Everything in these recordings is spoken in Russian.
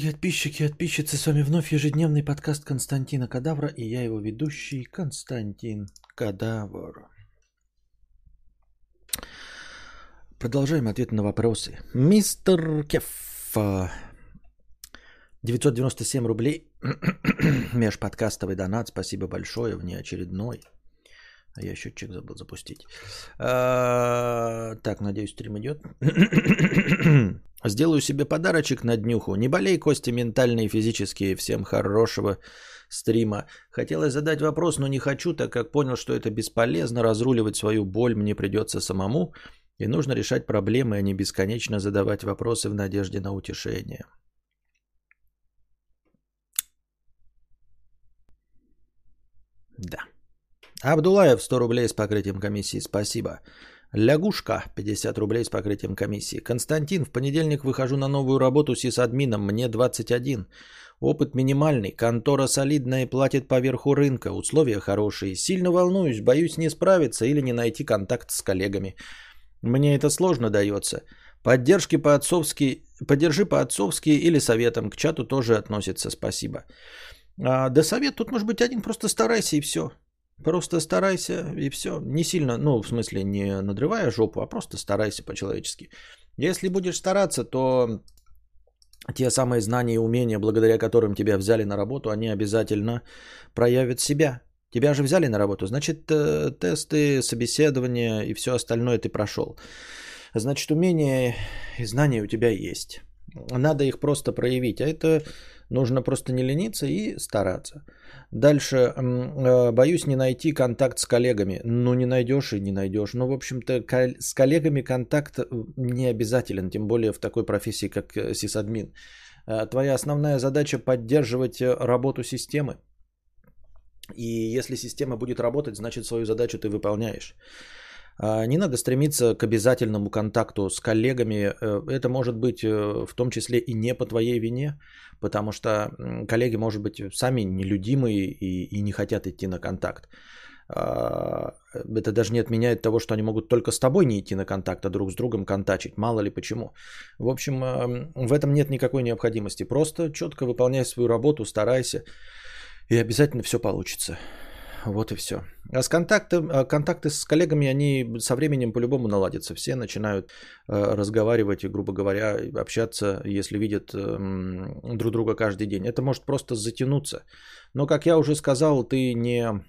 Подписчики и подписчицы, с вами вновь ежедневный подкаст Константина Кадавра и я его ведущий Константин Кадавр. Продолжаем ответ на вопросы. Мистер Кеф. 997 рублей. Межподкастовый донат. Спасибо большое. Внеочередной. А я счетчик забыл запустить. А, так, надеюсь, стрим идет. Сделаю себе подарочек на днюху. Не болей, кости ментальные и физические. Всем хорошего стрима. Хотелось задать вопрос, но не хочу, так как понял, что это бесполезно. Разруливать свою боль мне придется самому. И нужно решать проблемы, а не бесконечно задавать вопросы в надежде на утешение. Да. Абдулаев 100 рублей с покрытием комиссии. Спасибо. Лягушка 50 рублей с покрытием комиссии. Константин, в понедельник выхожу на новую работу с админом. Мне 21. Опыт минимальный, контора солидная и платит поверху рынка, условия хорошие. Сильно волнуюсь, боюсь не справиться или не найти контакт с коллегами. Мне это сложно дается. Поддержки по-отцовски, поддержи по-отцовски или советом к чату тоже относится, спасибо. А, да совет тут может быть один, просто старайся и все. Просто старайся и все. Не сильно, ну, в смысле, не надрывая жопу, а просто старайся по-человечески. Если будешь стараться, то те самые знания и умения, благодаря которым тебя взяли на работу, они обязательно проявят себя. Тебя же взяли на работу, значит, э, тесты, собеседования и все остальное ты прошел. Значит, умения и знания у тебя есть. Надо их просто проявить. А это нужно просто не лениться и стараться. Дальше, э, боюсь не найти контакт с коллегами. Ну, не найдешь и не найдешь. Ну, в общем-то, с коллегами контакт э, не обязателен, тем более в такой профессии, как э, сисадмин. Твоя основная задача поддерживать работу системы. И если система будет работать, значит свою задачу ты выполняешь. А, не надо стремиться к обязательному контакту с коллегами. Э, это может быть э, в том числе и не по твоей вине, потому что коллеги, может быть, сами нелюдимые и, и не хотят идти на контакт. А, это даже не отменяет того, что они могут только с тобой не идти на контакт, а друг с другом контачить. Мало ли почему. В общем, эм, в этом нет никакой необходимости. Просто четко выполняй свою работу, старайся, и обязательно все получится. Вот и все. А с контактом, а контакты с коллегами, они со временем по-любому наладятся. Все начинают э, разговаривать и, грубо говоря, общаться, если видят э, друг друга каждый день. Это может просто затянуться. Но, как я уже сказал, ты не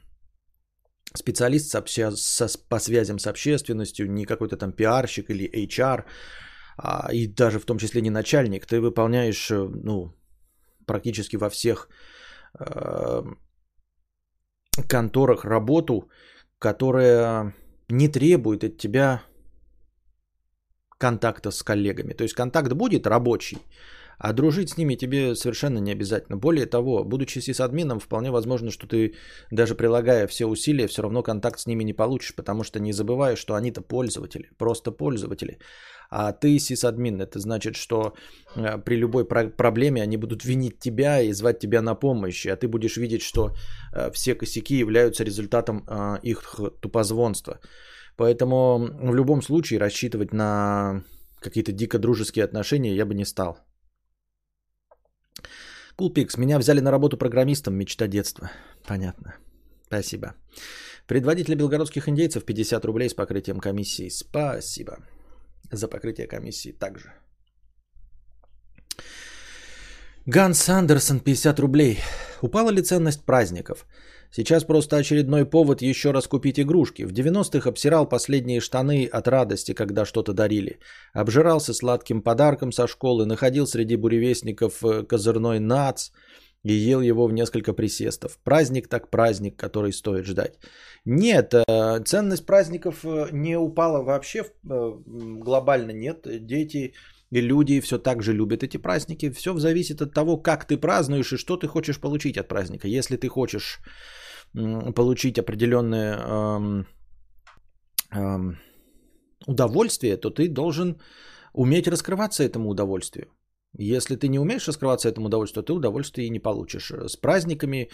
специалист с обща- со, по связям с общественностью, не какой-то там пиарщик или HR, а, и даже в том числе не начальник. Ты выполняешь, э, ну, практически во всех э, конторах работу, которая не требует от тебя контакта с коллегами. То есть контакт будет рабочий, а дружить с ними тебе совершенно не обязательно. Более того, будучи сисадмином, вполне возможно, что ты даже прилагая все усилия, все равно контакт с ними не получишь, потому что не забывай, что они-то пользователи, просто пользователи. А ты сисадмин, это значит, что э, при любой проблеме они будут винить тебя и звать тебя на помощь, а ты будешь видеть, что э, все косяки являются результатом э, их тупозвонства. Поэтому в любом случае рассчитывать на какие-то дико дружеские отношения я бы не стал. Кулпикс, меня взяли на работу программистом, мечта детства. Понятно. Спасибо. Предводитель белгородских индейцев 50 рублей с покрытием комиссии. Спасибо за покрытие комиссии также. Ганс Андерсон 50 рублей. Упала ли ценность праздников? Сейчас просто очередной повод еще раз купить игрушки. В 90-х обсирал последние штаны от радости, когда что-то дарили. Обжирался сладким подарком со школы, находил среди буревестников э, козырной нац и ел его в несколько присестов. Праздник так праздник, который стоит ждать. Нет, э, ценность праздников э, не упала вообще, глобально нет. Дети и люди все так же любят эти праздники. Все зависит от того, как ты празднуешь и что ты хочешь получить от праздника. Если ты хочешь получить определенное эм, эм, удовольствие, то ты должен уметь раскрываться этому удовольствию. Если ты не умеешь раскрываться этому удовольствию, то ты удовольствие и не получишь. С праздниками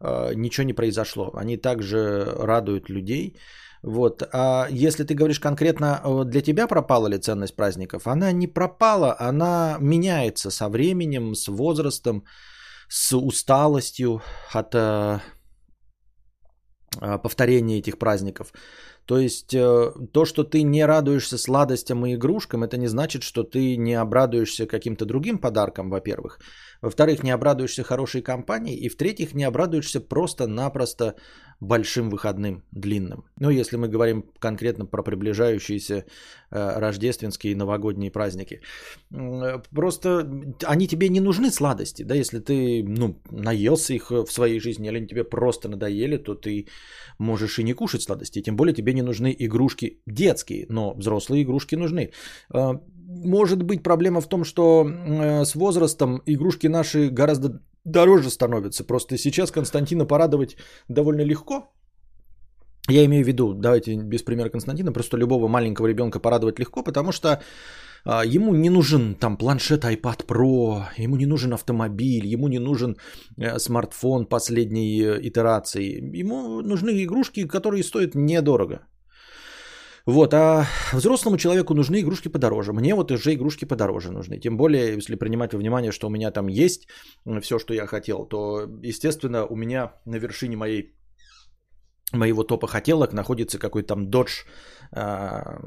э, ничего не произошло. Они также радуют людей. Вот. А если ты говоришь конкретно для тебя пропала ли ценность праздников, она не пропала, она меняется со временем, с возрастом, с усталостью от э, повторения этих праздников. То есть э, то, что ты не радуешься сладостям и игрушкам, это не значит, что ты не обрадуешься каким-то другим подаркам, во-первых. Во-вторых, не обрадуешься хорошей компании. И в-третьих, не обрадуешься просто-напросто большим выходным, длинным. Ну, если мы говорим конкретно про приближающиеся э, рождественские и новогодние праздники. Просто они тебе не нужны сладости, да, если ты, ну, наелся их в своей жизни, или они тебе просто надоели, то ты можешь и не кушать сладости. Тем более тебе не нужны игрушки детские, но взрослые игрушки нужны. Э, может быть проблема в том, что э, с возрастом игрушки наши гораздо дороже становятся. Просто сейчас Константина порадовать довольно легко. Я имею в виду, давайте без примера Константина, просто любого маленького ребенка порадовать легко, потому что а, ему не нужен там планшет iPad Pro, ему не нужен автомобиль, ему не нужен э, смартфон последней э, итерации. Ему нужны игрушки, которые стоят недорого. Вот, а взрослому человеку нужны игрушки подороже. Мне вот уже игрушки подороже нужны. Тем более, если принимать во внимание, что у меня там есть все, что я хотел, то, естественно, у меня на вершине моей моего топа хотелок находится какой-то там Dodge а,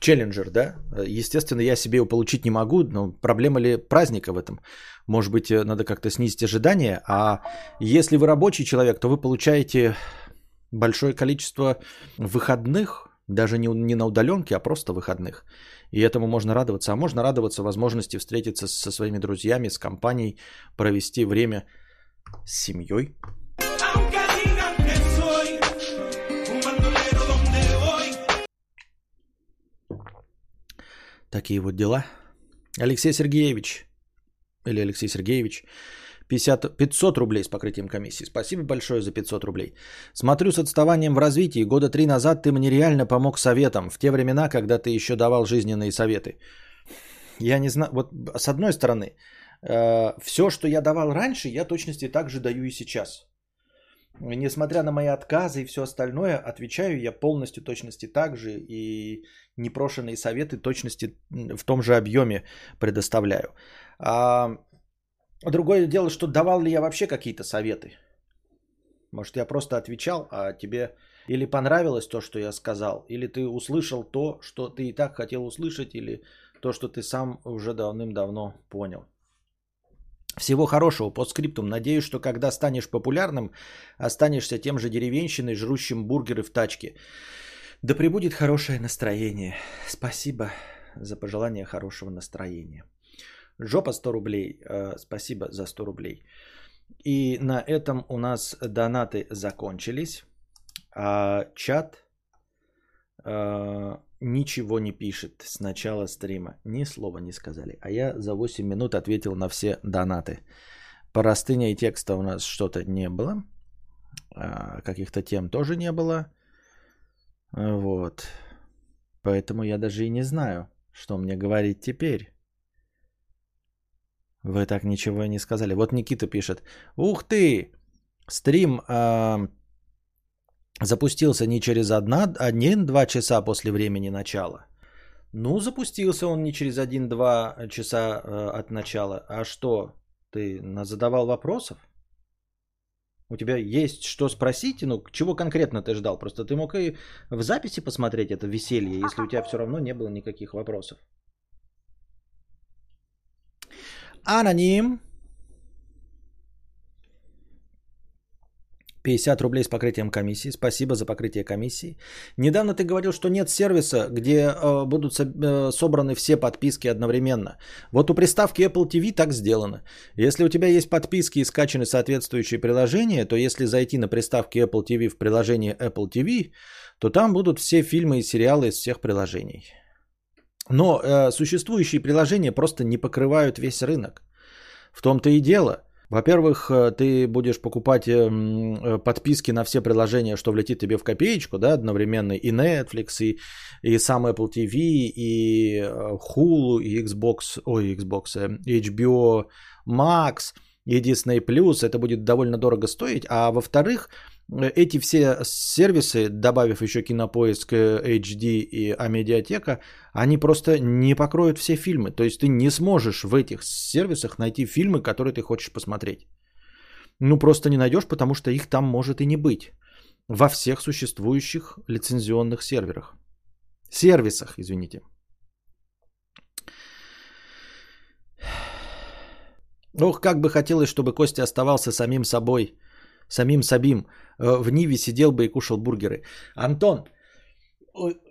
Challenger, да? Естественно, я себе его получить не могу, но проблема ли праздника в этом? Может быть, э, надо как-то снизить ожидания, а если вы рабочий человек, то вы получаете большое количество выходных, даже не, не на удаленке, а просто выходных. И этому можно радоваться. А можно радоваться возможности встретиться со своими друзьями, с компанией, провести время с семьей. Такие вот дела. Алексей Сергеевич, или Алексей Сергеевич, 50, 500 рублей с покрытием комиссии. Спасибо большое за 500 рублей. Смотрю с отставанием в развитии. Года три назад ты мне реально помог советом. В те времена, когда ты еще давал жизненные советы. Я не знаю, вот с одной стороны, э, все, что я давал раньше, я точности так же даю и сейчас. Несмотря на мои отказы и все остальное, отвечаю я полностью точности так же и непрошенные советы точности в том же объеме предоставляю. А Другое дело, что давал ли я вообще какие-то советы. Может, я просто отвечал, а тебе или понравилось то, что я сказал, или ты услышал то, что ты и так хотел услышать, или то, что ты сам уже давным-давно понял. Всего хорошего, по скриптум. Надеюсь, что когда станешь популярным, останешься тем же деревенщиной, жрущим бургеры в тачке. Да прибудет хорошее настроение. Спасибо за пожелание хорошего настроения. Жопа 100 рублей. Э, спасибо за 100 рублей. И на этом у нас донаты закончились. А чат а, ничего не пишет с начала стрима. Ни слова не сказали. А я за 8 минут ответил на все донаты. По растыня и текста у нас что-то не было. А, каких-то тем тоже не было. Вот. Поэтому я даже и не знаю, что мне говорить теперь. Вы так ничего и не сказали. Вот Никита пишет. Ух ты! Стрим э, запустился не через одна, один-два часа после времени начала. Ну, запустился он не через один-два часа э, от начала. А что, ты задавал вопросов? У тебя есть что спросить? Ну, чего конкретно ты ждал? Просто ты мог и в записи посмотреть это веселье, если у тебя все равно не было никаких вопросов. Аноним. 50 рублей с покрытием комиссии. Спасибо за покрытие комиссии. Недавно ты говорил, что нет сервиса, где э, будут со, э, собраны все подписки одновременно. Вот у приставки Apple TV так сделано. Если у тебя есть подписки и скачаны соответствующие приложения, то если зайти на приставке Apple TV в приложение Apple TV, то там будут все фильмы и сериалы из всех приложений. Но э, существующие приложения просто не покрывают весь рынок. В том-то и дело. Во-первых, э, ты будешь покупать э, э, подписки на все приложения, что влетит тебе в копеечку, да, одновременно и Netflix, и, и сам Apple TV, и Hulu, и Xbox, ой, Xbox, HBO Max, и Disney+, это будет довольно дорого стоить. А во-вторых, эти все сервисы, добавив еще кинопоиск HD и Амедиатека, они просто не покроют все фильмы. То есть ты не сможешь в этих сервисах найти фильмы, которые ты хочешь посмотреть. Ну просто не найдешь, потому что их там может и не быть. Во всех существующих лицензионных серверах. Сервисах, извините. Ох, как бы хотелось, чтобы Костя оставался самим собой, самим Сабим. Э, в Ниве сидел бы и кушал бургеры. Антон,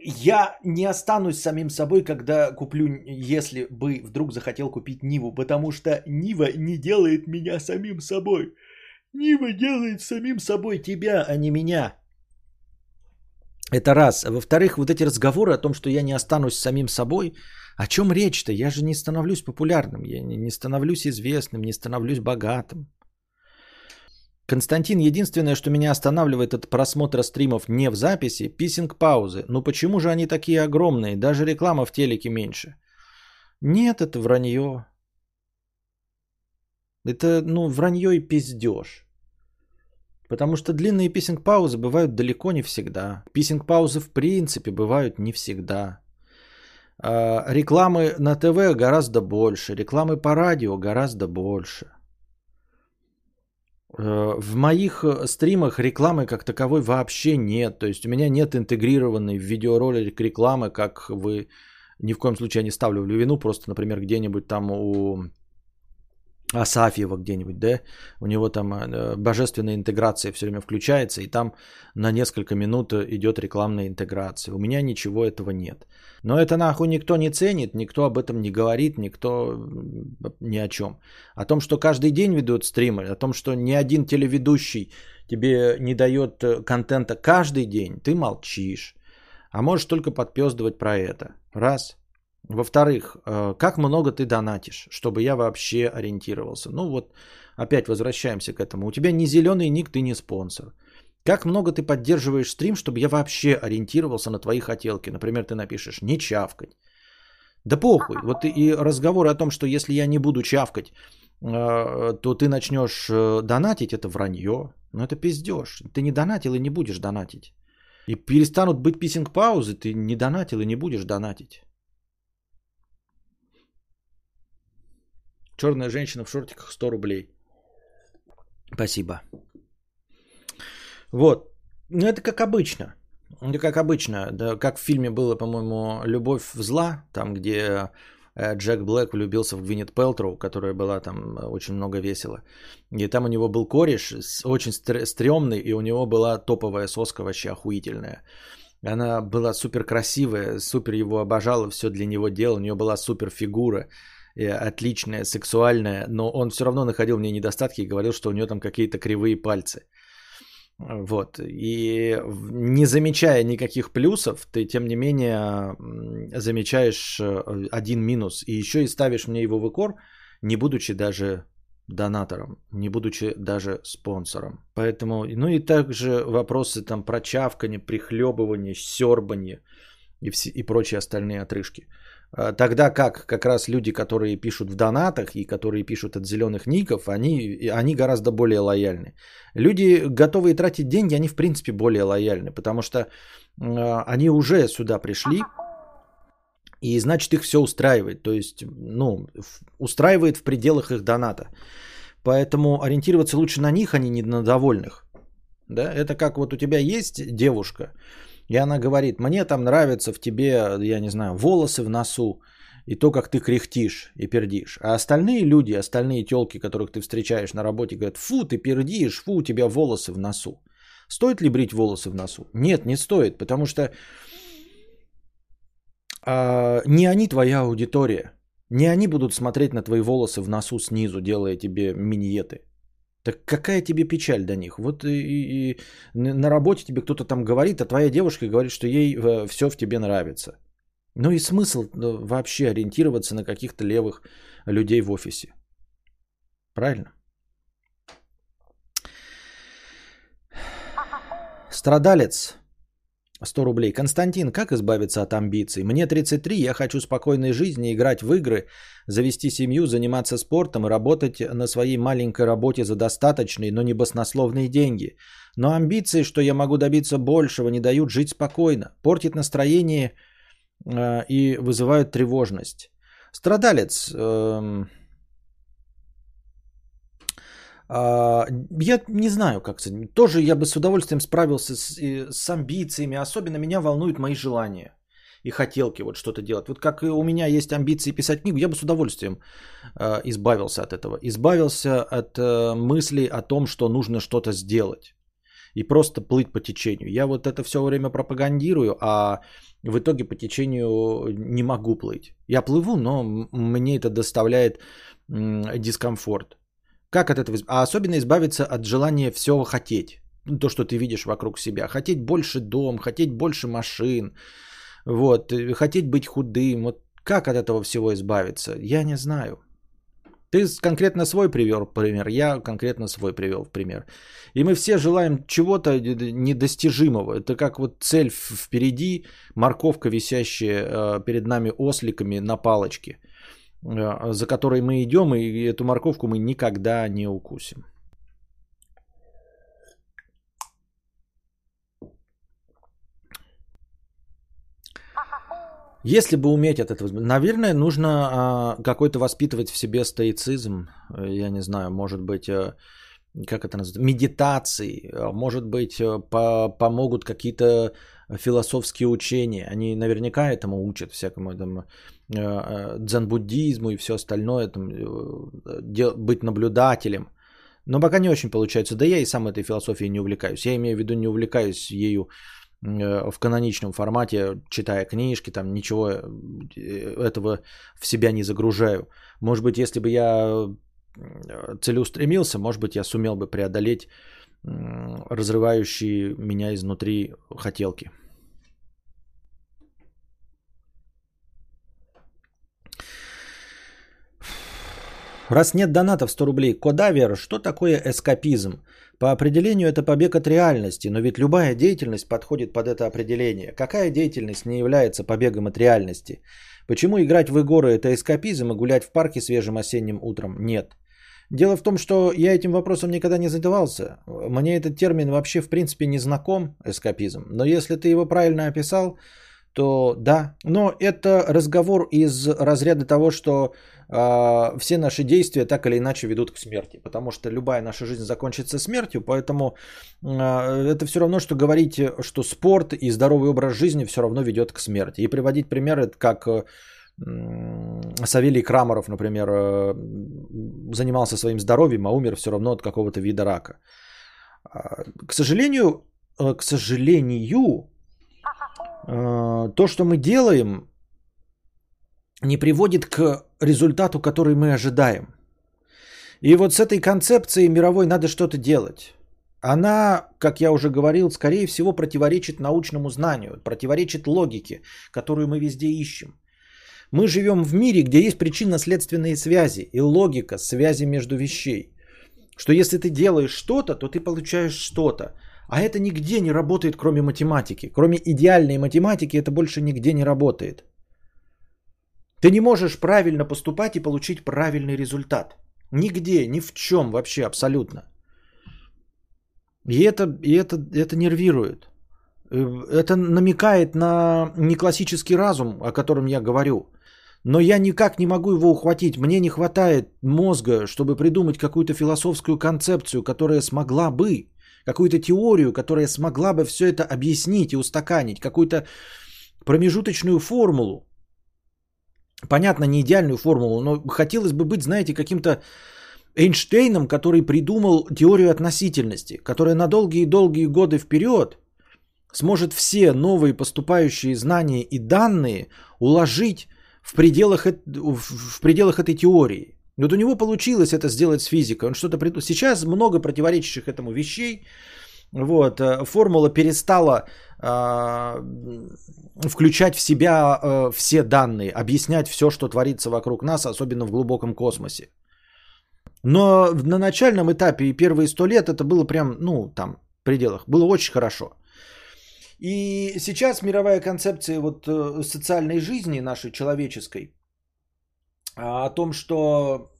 я не останусь самим собой, когда куплю, если бы вдруг захотел купить Ниву, потому что Нива не делает меня самим собой. Нива делает самим собой тебя, а не меня. Это раз. Во-вторых, вот эти разговоры о том, что я не останусь самим собой, о чем речь-то? Я же не становлюсь популярным, я не становлюсь известным, не становлюсь богатым. Константин, единственное, что меня останавливает от просмотра стримов не в записи, писинг-паузы. Ну почему же они такие огромные? Даже реклама в телеке меньше. Нет, это вранье. Это, ну, вранье и пиздеж. Потому что длинные писинг-паузы бывают далеко не всегда. Писинг-паузы в принципе бывают не всегда. А, рекламы на ТВ гораздо больше, рекламы по радио гораздо больше. Э, в моих э, стримах рекламы как таковой вообще нет. То есть у меня нет интегрированной в видеоролик рекламы, как вы ни в коем случае не ставлю в вину, просто, например, где-нибудь там у Асафьева где-нибудь, да, у него там э, божественная интеграция все время включается, и там на несколько минут идет рекламная интеграция. У меня ничего этого нет. Но это нахуй никто не ценит, никто об этом не говорит, никто ни о чем. О том, что каждый день ведут стримы, о том, что ни один телеведущий тебе не дает э, контента каждый день, ты молчишь. А можешь только подпездывать про это. Раз. Во-вторых, э, как много ты донатишь, чтобы я вообще ориентировался? Ну вот, опять возвращаемся к этому. У тебя не зеленый ник, ты не спонсор. Как много ты поддерживаешь стрим, чтобы я вообще ориентировался на твои хотелки? Например, ты напишешь «не чавкать». Да похуй. Вот и разговоры о том, что если я не буду чавкать, э, то ты начнешь э, донатить, это вранье. Ну это пиздеж. Ты не донатил и не будешь донатить. И перестанут быть писинг-паузы, ты не донатил и не будешь донатить. Черная женщина в шортиках 100 рублей. Спасибо. Вот. Ну, это как обычно. Это как обычно. Да, как в фильме было, по-моему, «Любовь в зла», там, где э, Джек Блэк влюбился в Гвинет Пелтроу, которая была там э, очень много весела. И там у него был кореш, очень стрёмный, и у него была топовая соска вообще охуительная. Она была супер красивая, супер его обожала, все для него делал, у нее была супер фигура. Э, отличная, сексуальная, но он все равно находил в ней недостатки и говорил, что у нее там какие-то кривые пальцы. Вот. И не замечая никаких плюсов, ты, тем не менее, замечаешь э, один минус. И еще и ставишь мне его в икор, не будучи даже донатором, не будучи даже спонсором. Поэтому, ну и также вопросы там про чавканье, прихлебывание, сербание и, все, и прочие остальные отрыжки. А, тогда как как раз люди, которые пишут в донатах и которые пишут от зеленых ников, они, они гораздо более лояльны. Люди, готовые тратить деньги, они в принципе более лояльны, потому что э, они уже сюда пришли, и значит их все устраивает. То есть, ну, устраивает в пределах их доната. Поэтому ориентироваться лучше на них, а не на довольных. Да? Это как вот у тебя есть девушка, и она говорит, мне там нравится в тебе, я не знаю, волосы в носу и то, как ты кряхтишь и пердишь. А остальные люди, остальные телки, которых ты встречаешь на работе, говорят, фу, ты пердишь, фу, у тебя волосы в носу. Стоит ли брить волосы в носу? Нет, не стоит, потому что а, не они твоя аудитория. Не они будут смотреть на твои волосы в носу снизу, делая тебе миньеты. Так какая тебе печаль до них? Вот и, и, и на работе тебе кто-то там говорит, а твоя девушка говорит, что ей э, все в тебе нравится. Ну и смысл э, вообще ориентироваться на каких-то левых людей в офисе. Правильно? Страдалец. 100 рублей. Константин, как избавиться от амбиций? Мне 33, я хочу спокойной жизни, играть в игры, завести семью, заниматься спортом и работать на своей маленькой работе за достаточные, но не баснословные деньги. Но амбиции, что я могу добиться большего, не дают жить спокойно, портит настроение э, и вызывают тревожность. Страдалец, э, я не знаю, как с этим. Тоже я бы с удовольствием справился с, с амбициями. Особенно меня волнуют мои желания и хотелки вот что-то делать. Вот как и у меня есть амбиции писать книгу, я бы с удовольствием э, избавился от этого. Избавился от э, мысли о том, что нужно что-то сделать. И просто плыть по течению. Я вот это все время пропагандирую, а в итоге по течению не могу плыть. Я плыву, но мне это доставляет дискомфорт. Как от этого? А особенно избавиться от желания все хотеть. Ну, то, что ты видишь вокруг себя. Хотеть больше дом, хотеть больше машин. Вот, э, хотеть быть худым. Вот как от этого всего избавиться? Я не знаю. Ты конкретно свой привел пример, я конкретно свой привел в пример. И мы все желаем чего-то недостижимого. Это как вот цель впереди, морковка, висящая э, перед нами осликами на палочке – за которой мы идем, и эту морковку мы никогда не укусим. Если бы уметь от этого, наверное, нужно а, какой-то воспитывать в себе стоицизм, я не знаю, может быть, э, как это называется, медитации, может быть, э, по, помогут какие-то философские учения. Они наверняка этому учат, всякому там э, э, дзен-буддизму и все остальное, там, э, быть наблюдателем. Но пока не очень получается. Да я и сам этой философией не увлекаюсь. Я имею в виду, не увлекаюсь ею в каноничном формате, читая книжки, там ничего этого в себя не загружаю. Может быть, если бы я целеустремился, может быть, я сумел бы преодолеть разрывающие меня изнутри хотелки. Раз нет донатов 100 рублей, Кодавер, что такое эскапизм? По определению это побег от реальности, но ведь любая деятельность подходит под это определение. Какая деятельность не является побегом от реальности? Почему играть в игры это эскапизм, а гулять в парке свежим осенним утром нет? Дело в том, что я этим вопросом никогда не задавался. Мне этот термин вообще в принципе не знаком, эскапизм. Но если ты его правильно описал, то да. Но это разговор из разряда того, что э, все наши действия так или иначе ведут к смерти. Потому что любая наша жизнь закончится смертью. Поэтому э, это все равно, что говорить, что спорт и здоровый образ жизни все равно ведет к смерти. И приводить примеры, как Савелий Крамаров, например, э, занимался своим здоровьем, а умер все равно от какого-то вида рака. А, к сожалению, э, к сожалению, э, то, что мы делаем, не приводит к результату, который мы ожидаем. И вот с этой концепцией мировой надо что-то делать. Она, как я уже говорил, скорее всего противоречит научному знанию, противоречит логике, которую мы везде ищем. Мы живем в мире, где есть причинно-следственные связи и логика связи между вещей. Что если ты делаешь что-то, то ты получаешь что-то. А это нигде не работает, кроме математики. Кроме идеальной математики это больше нигде не работает. Ты не можешь правильно поступать и получить правильный результат. Нигде, ни в чем вообще абсолютно. И это, и это, это нервирует. Э, это намекает на неклассический разум, о котором я говорю. Но я никак не могу его ухватить. Мне не хватает мозга, чтобы придумать какую-то философскую концепцию, которая смогла бы, какую-то теорию, которая смогла бы все это объяснить и устаканить, какую-то промежуточную формулу. Понятно, не идеальную формулу, но хотелось бы быть, знаете, каким-то Эйнштейном, который придумал теорию относительности, которая на долгие-долгие годы вперед сможет все новые поступающие знания и данные уложить в пределах, в пределах этой теории. Вот у него получилось это сделать с физикой. Он что-то придумал. Сейчас много противоречащих этому вещей. Вот, э, формула перестала э, включать в себя э, все данные, объяснять все, что творится вокруг нас, особенно в глубоком космосе. Но на начальном этапе и первые сто лет это было прям, ну, там, в пределах, было очень хорошо. И сейчас мировая концепция вот э, социальной жизни нашей человеческой а, о том, что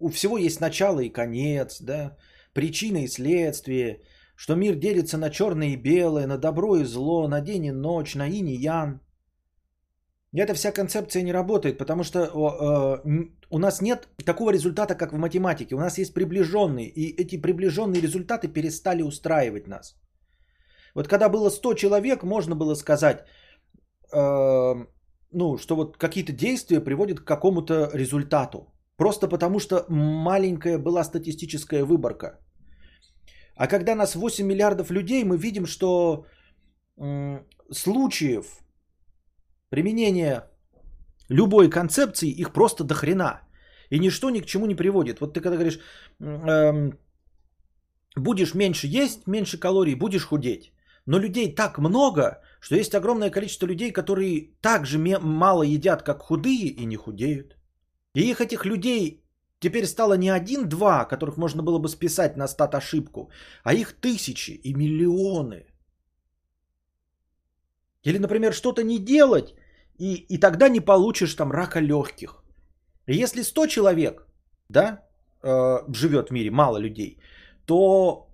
у всего есть начало и конец, да, причины и следствие, что мир делится на черное и белое, на добро и зло, на день и ночь, на инь и ян. Эта вся концепция не работает, потому что э, у нас нет такого результата, как в математике. У нас есть приближенные, и эти приближенные результаты перестали устраивать нас. Вот когда было 100 человек, можно было сказать, э, ну, что вот какие-то действия приводят к какому-то результату. Просто потому что маленькая была статистическая выборка. А когда нас 8 миллиардов людей, мы видим, что э, случаев применения любой концепции их просто до хрена. И ничто ни к чему не приводит. Вот ты когда говоришь, э, будешь меньше есть, меньше калорий, будешь худеть. Но людей так много, что есть огромное количество людей, которые так же мало едят, как худые, и не худеют. И их этих людей теперь стало не один-два, которых можно было бы списать на стат ошибку, а их тысячи и миллионы. Или, например, что-то не делать, и, и тогда не получишь там рака легких. Если 100 человек, да, э, живет в мире, мало людей, то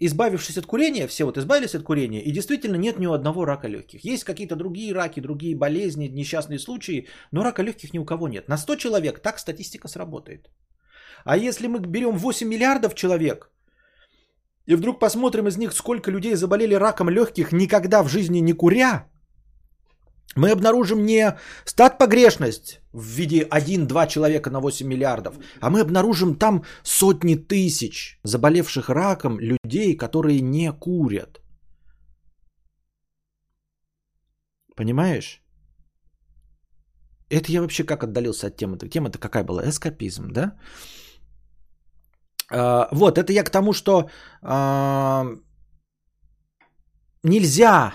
избавившись от курения, все вот избавились от курения, и действительно нет ни у одного рака легких. Есть какие-то другие раки, другие болезни, несчастные случаи, но рака легких ни у кого нет. На 100 человек так статистика сработает. А если мы берем 8 миллиардов человек, и вдруг посмотрим из них, сколько людей заболели раком легких, никогда в жизни не куря, мы обнаружим не стат погрешность в виде 1-2 человека на 8 миллиардов, а мы обнаружим там сотни тысяч заболевших раком людей, которые не курят. Понимаешь? Это я вообще как отдалился от темы? Тема-то какая была? Эскапизм, да? А, вот, это я к тому, что а, нельзя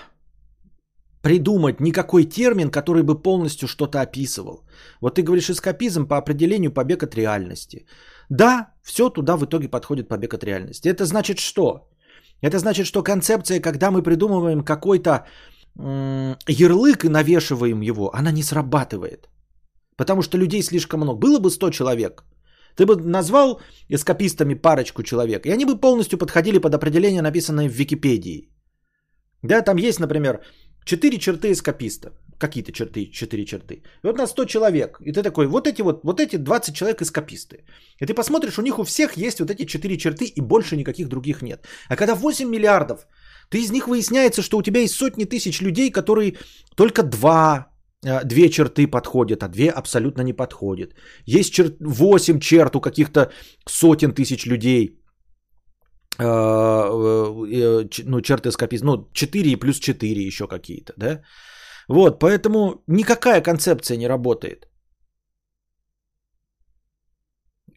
придумать никакой термин, который бы полностью что-то описывал. Вот ты говоришь эскапизм по определению побег от реальности. Да, все туда в итоге подходит побег от реальности. Это значит что? Это значит, что концепция, когда мы придумываем какой-то ярлык и навешиваем его, она не срабатывает. Потому что людей слишком много. Было бы 100 человек, ты бы назвал эскапистами парочку человек, и они бы полностью подходили под определение, написанное в Википедии. Да, там есть, например, Четыре черты эскаписта. Какие-то черты, четыре черты. И вот на 100 человек. И ты такой, вот эти вот, вот эти 20 человек эскаписты. И ты посмотришь, у них у всех есть вот эти четыре черты и больше никаких других нет. А когда 8 миллиардов, ты из них выясняется, что у тебя есть сотни тысяч людей, которые только два, э, две черты подходят, а две абсолютно не подходят. Есть чер... 8 черт у каких-то сотен тысяч людей, ну, черты скопить, ну, 4 плюс 4 еще какие-то, да? Вот, поэтому никакая концепция не работает.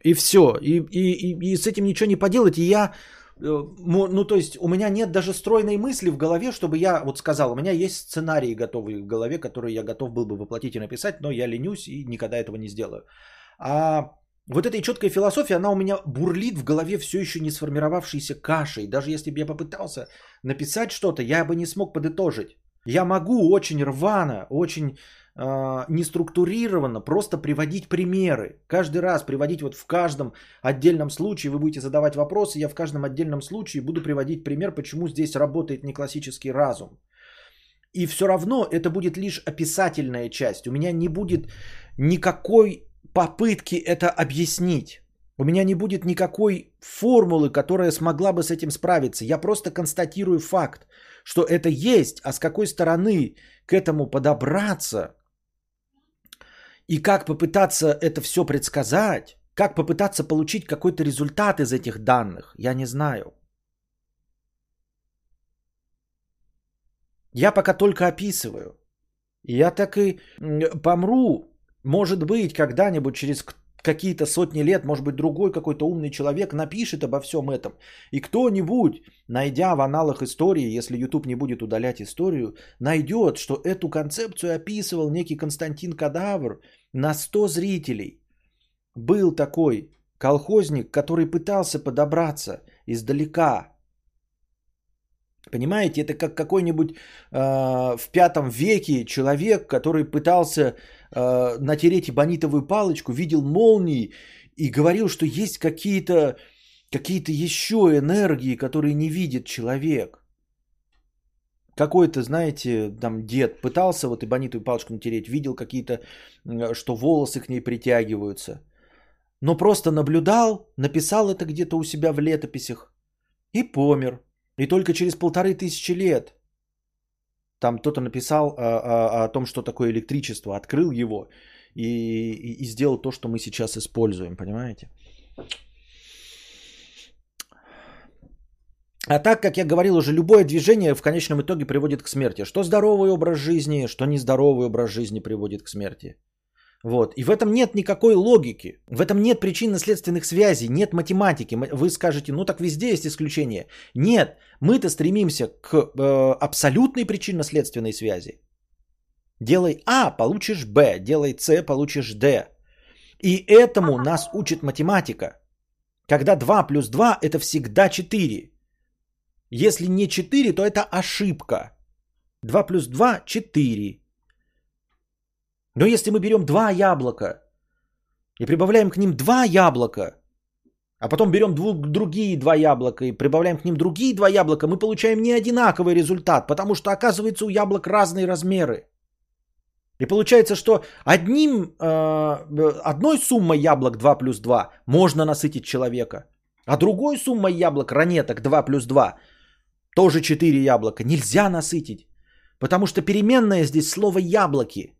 И все. И, и, и, и с этим ничего не поделать. И я, э, ну, то есть, у меня нет даже стройной мысли в голове, чтобы я вот сказал, у меня есть сценарии готовые в голове, которые я готов был бы воплотить и написать, но я ленюсь и никогда этого не сделаю. А вот этой четкой философии, она у меня бурлит в голове все еще не сформировавшейся кашей. Даже если бы я попытался написать что-то, я бы не смог подытожить. Я могу очень рвано, очень э, неструктурированно просто приводить примеры. Каждый раз приводить вот в каждом отдельном случае, вы будете задавать вопросы, я в каждом отдельном случае буду приводить пример, почему здесь работает не классический разум. И все равно это будет лишь описательная часть. У меня не будет никакой попытки это объяснить. У меня не будет никакой формулы, которая смогла бы с этим справиться. Я просто констатирую факт, что это есть, а с какой стороны к этому подобраться и как попытаться это все предсказать, как попытаться получить какой-то результат из этих данных, я не знаю. Я пока только описываю. Я так и помру может быть, когда-нибудь через какие-то сотни лет, может быть, другой какой-то умный человек напишет обо всем этом. И кто-нибудь, найдя в аналах истории, если YouTube не будет удалять историю, найдет, что эту концепцию описывал некий Константин Кадавр на 100 зрителей. Был такой колхозник, который пытался подобраться издалека Понимаете, это как какой-нибудь э, в пятом веке человек, который пытался э, натереть эбонитовую палочку, видел молнии и говорил, что есть какие-то какие-то еще энергии, которые не видит человек. Какой-то, знаете, там дед пытался вот эбонитовую палочку натереть, видел какие-то, что волосы к ней притягиваются. Но просто наблюдал, написал это где-то у себя в летописях и помер. И только через полторы тысячи лет там кто-то написал о, о, о том, что такое электричество, открыл его и, и, и сделал то, что мы сейчас используем, понимаете? А так, как я говорил уже, любое движение в конечном итоге приводит к смерти. Что здоровый образ жизни, что нездоровый образ жизни приводит к смерти. Вот. И в этом нет никакой логики. В этом нет причинно-следственных связей, нет математики. Вы скажете, ну так везде есть исключения. Нет, мы-то стремимся к э, абсолютной причинно-следственной связи. Делай А, получишь Б. Делай С, получишь Д. И этому нас учит математика. Когда 2 плюс 2 это всегда 4. Если не 4, то это ошибка. 2 плюс 2 – 4. Но если мы берем два яблока и прибавляем к ним два яблока, а потом берем двух, другие два яблока и прибавляем к ним другие два яблока, мы получаем не одинаковый результат, потому что оказывается у яблок разные размеры. И получается, что одним, э, одной суммой яблок 2 плюс 2 можно насытить человека, а другой суммой яблок ранеток 2 плюс 2 тоже 4 яблока нельзя насытить. Потому что переменная здесь слово яблоки.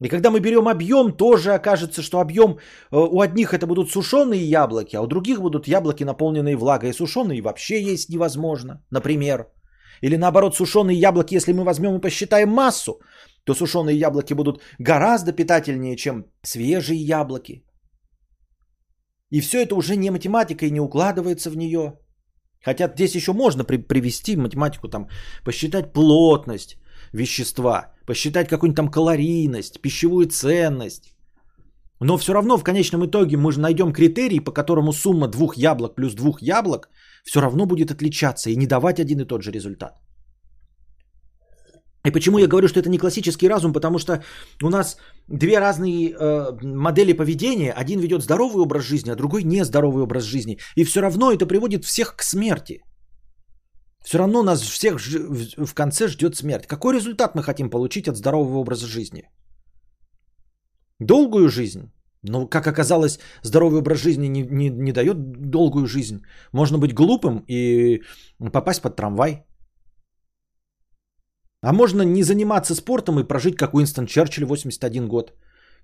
И когда мы берем объем, тоже окажется, что объем э, у одних это будут сушеные яблоки, а у других будут яблоки, наполненные влагой. Сушеные вообще есть невозможно, например. Или наоборот, сушеные яблоки, если мы возьмем и посчитаем массу, то сушеные яблоки будут гораздо питательнее, чем свежие яблоки. И все это уже не математика и не укладывается в нее. Хотя здесь еще можно при- привести математику, там, посчитать плотность вещества, посчитать какую-нибудь там калорийность, пищевую ценность. Но все равно в конечном итоге мы же найдем критерий, по которому сумма двух яблок плюс двух яблок все равно будет отличаться и не давать один и тот же результат. И почему я говорю, что это не классический разум? Потому что у нас две разные э, модели поведения. Один ведет здоровый образ жизни, а другой нездоровый образ жизни. И все равно это приводит всех к смерти. Все равно нас всех в конце ждет смерть. Какой результат мы хотим получить от здорового образа жизни? Долгую жизнь? Ну, как оказалось, здоровый образ жизни не, не, не дает долгую жизнь. Можно быть глупым и попасть под трамвай. А можно не заниматься спортом и прожить как Уинстон Черчилль 81 год,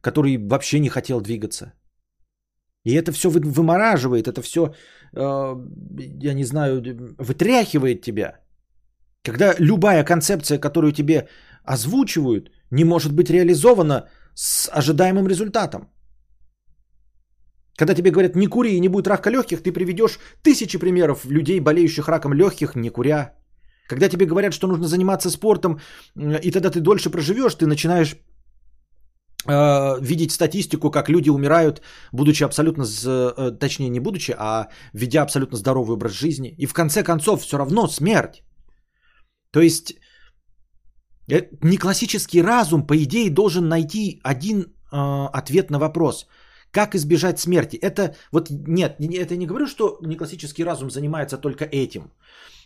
который вообще не хотел двигаться. И это все вымораживает, это все, э, я не знаю, вытряхивает тебя. Когда любая концепция, которую тебе озвучивают, не может быть реализована с ожидаемым результатом. Когда тебе говорят, не кури и не будет рака легких, ты приведешь тысячи примеров людей, болеющих раком легких, не куря. Когда тебе говорят, что нужно заниматься спортом, и тогда ты дольше проживешь, ты начинаешь э, видеть статистику, как люди умирают, будучи абсолютно, э, точнее не будучи, а ведя абсолютно здоровый образ жизни. И в конце концов все равно смерть. То есть э, не классический разум, по идее, должен найти один э, ответ на вопрос. Как избежать смерти? Это вот нет, это не говорю, что не классический разум занимается только этим.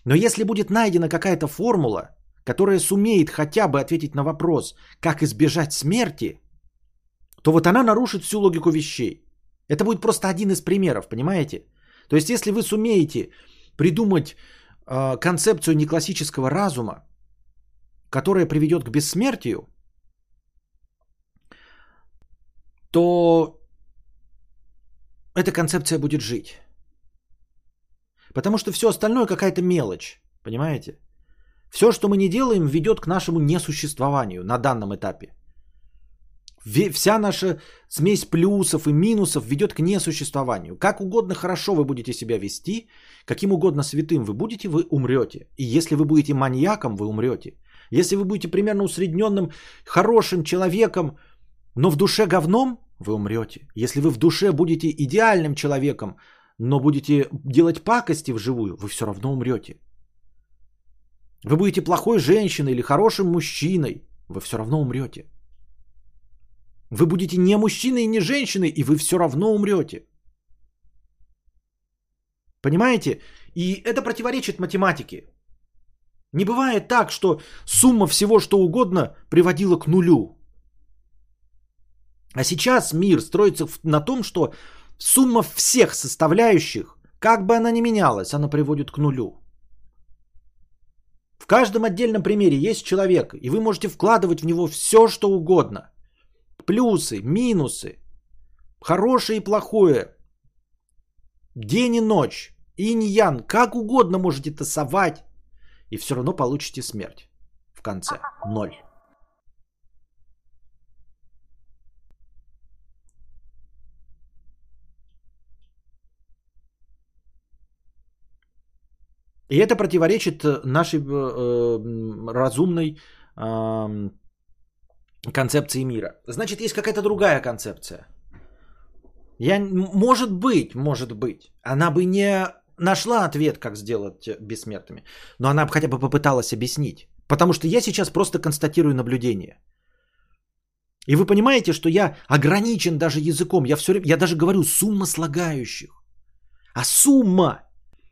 Но если будет найдена какая-то формула, которая сумеет хотя бы ответить на вопрос, как избежать смерти, то вот она нарушит всю логику вещей. Это будет просто один из примеров, понимаете? То есть, если вы сумеете придумать э, концепцию неклассического разума, которая приведет к бессмертию, то эта концепция будет жить. Потому что все остальное какая-то мелочь. Понимаете? Все, что мы не делаем, ведет к нашему несуществованию на данном этапе. Вся наша смесь плюсов и минусов ведет к несуществованию. Как угодно хорошо вы будете себя вести, каким угодно святым вы будете, вы умрете. И если вы будете маньяком, вы умрете. Если вы будете примерно усредненным, хорошим человеком, но в душе говном, вы умрете. Если вы в душе будете идеальным человеком, но будете делать пакости вживую, вы все равно умрете. Вы будете плохой женщиной или хорошим мужчиной, вы все равно умрете. Вы будете не мужчиной и не женщиной, и вы все равно умрете. Понимаете? И это противоречит математике. Не бывает так, что сумма всего, что угодно, приводила к нулю. А сейчас мир строится на том, что сумма всех составляющих, как бы она ни менялась, она приводит к нулю. В каждом отдельном примере есть человек, и вы можете вкладывать в него все, что угодно. Плюсы, минусы, хорошее и плохое, день и ночь, инь-ян, как угодно можете тасовать, и все равно получите смерть в конце. Ноль. И это противоречит э, нашей э, э, разумной э, концепции мира. Значит, есть какая-то другая концепция. Я, может быть, может быть, она бы не нашла ответ, как сделать бессмертными, но она бы хотя бы попыталась объяснить. Потому что я сейчас просто констатирую наблюдение. И вы понимаете, что я ограничен даже языком. Я все время, я даже говорю сумма слагающих. А сумма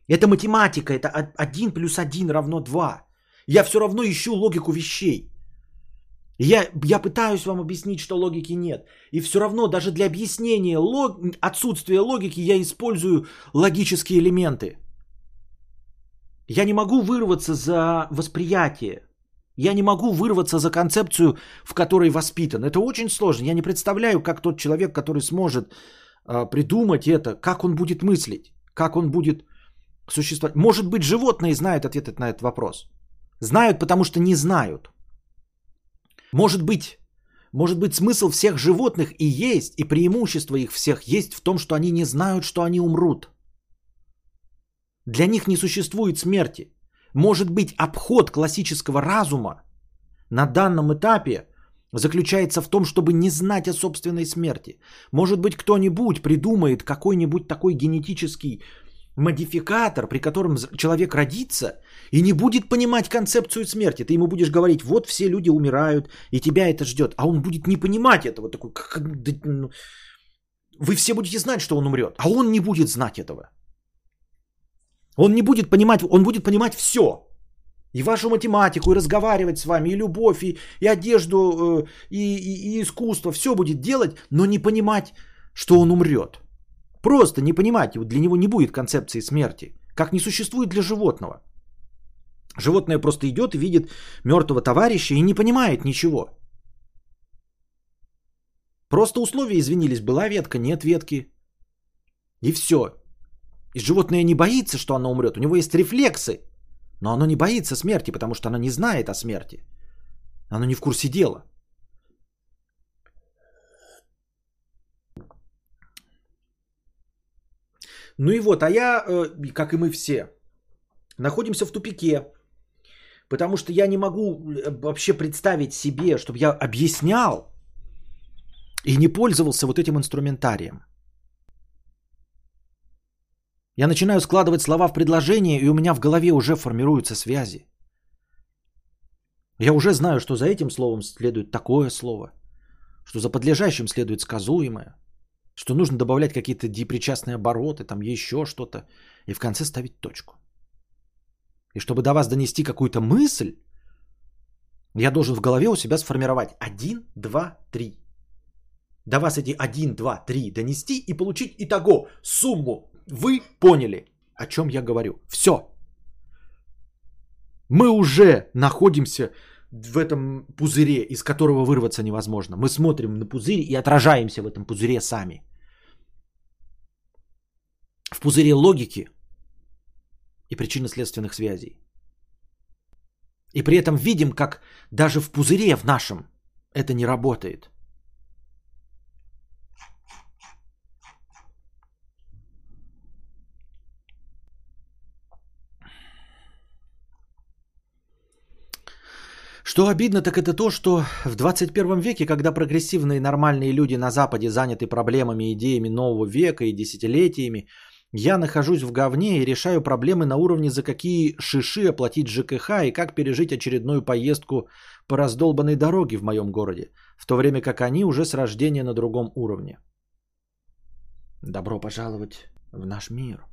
это математика, это 1 плюс 1 равно 2. Я все равно ищу логику вещей. Я, я пытаюсь вам объяснить, что логики нет. И все равно даже для объяснения лог... отсутствия логики я использую логические элементы. Я не могу вырваться за восприятие. Я не могу вырваться за концепцию, в которой воспитан. Это очень сложно. Я не представляю, как тот человек, который сможет э, придумать это, как он будет мыслить, как он будет существовать. Может быть, животные знают ответ на этот вопрос. Знают, потому что не знают. Может быть, может быть, смысл всех животных и есть, и преимущество их всех есть в том, что они не знают, что они умрут. Для них не существует смерти. Может быть, обход классического разума на данном этапе заключается в том, чтобы не знать о собственной смерти. Может быть, кто-нибудь придумает какой-нибудь такой генетический модификатор, при котором человек родится и не будет понимать концепцию смерти. Ты ему будешь говорить, вот все люди умирают, и тебя это ждет. А он будет не понимать этого. Такой, как, ну, вы все будете знать, что он умрет, а он не будет знать этого. Он не будет понимать, он будет понимать все. И вашу математику, и разговаривать с вами, и любовь, и, и одежду, э, и, и, и искусство. Все будет делать, но не понимать, что он умрет. Просто не понимаете, для него не будет концепции смерти, как не существует для животного. Животное просто идет и видит мертвого товарища и не понимает ничего. Просто условия извинились, была ветка, нет ветки. И все. И животное не боится, что оно умрет. У него есть рефлексы, но оно не боится смерти, потому что оно не знает о смерти. Оно не в курсе дела. Ну и вот, а я, э, как и мы все, находимся в тупике. Потому что я не могу э, вообще представить себе, чтобы я объяснял и не пользовался вот этим инструментарием. Я начинаю складывать слова в предложение, и у меня в голове уже формируются связи. Я уже знаю, что за этим словом следует такое слово, что за подлежащим следует сказуемое – что нужно добавлять какие-то депричастные обороты, там еще что-то, и в конце ставить точку. И чтобы до вас донести какую-то мысль, я должен в голове у себя сформировать 1, 2, 3. До вас эти 1, 2, 3 донести и получить итого, сумму. Вы поняли, о чем я говорю. Все. Мы уже находимся в этом пузыре, из которого вырваться невозможно. Мы смотрим на пузырь и отражаемся в этом пузыре сами. В пузыре логики и причинно-следственных связей. И при этом видим, как даже в пузыре в нашем это не работает – Что обидно, так это то, что в 21 веке, когда прогрессивные нормальные люди на Западе заняты проблемами, идеями нового века и десятилетиями, Я нахожусь в говне и решаю проблемы на уровне, за какие шиши оплатить ЖКХ и как пережить очередную поездку по раздолбанной дороге в моем городе, в то время как они уже с рождения на другом уровне. Добро пожаловать в наш мир.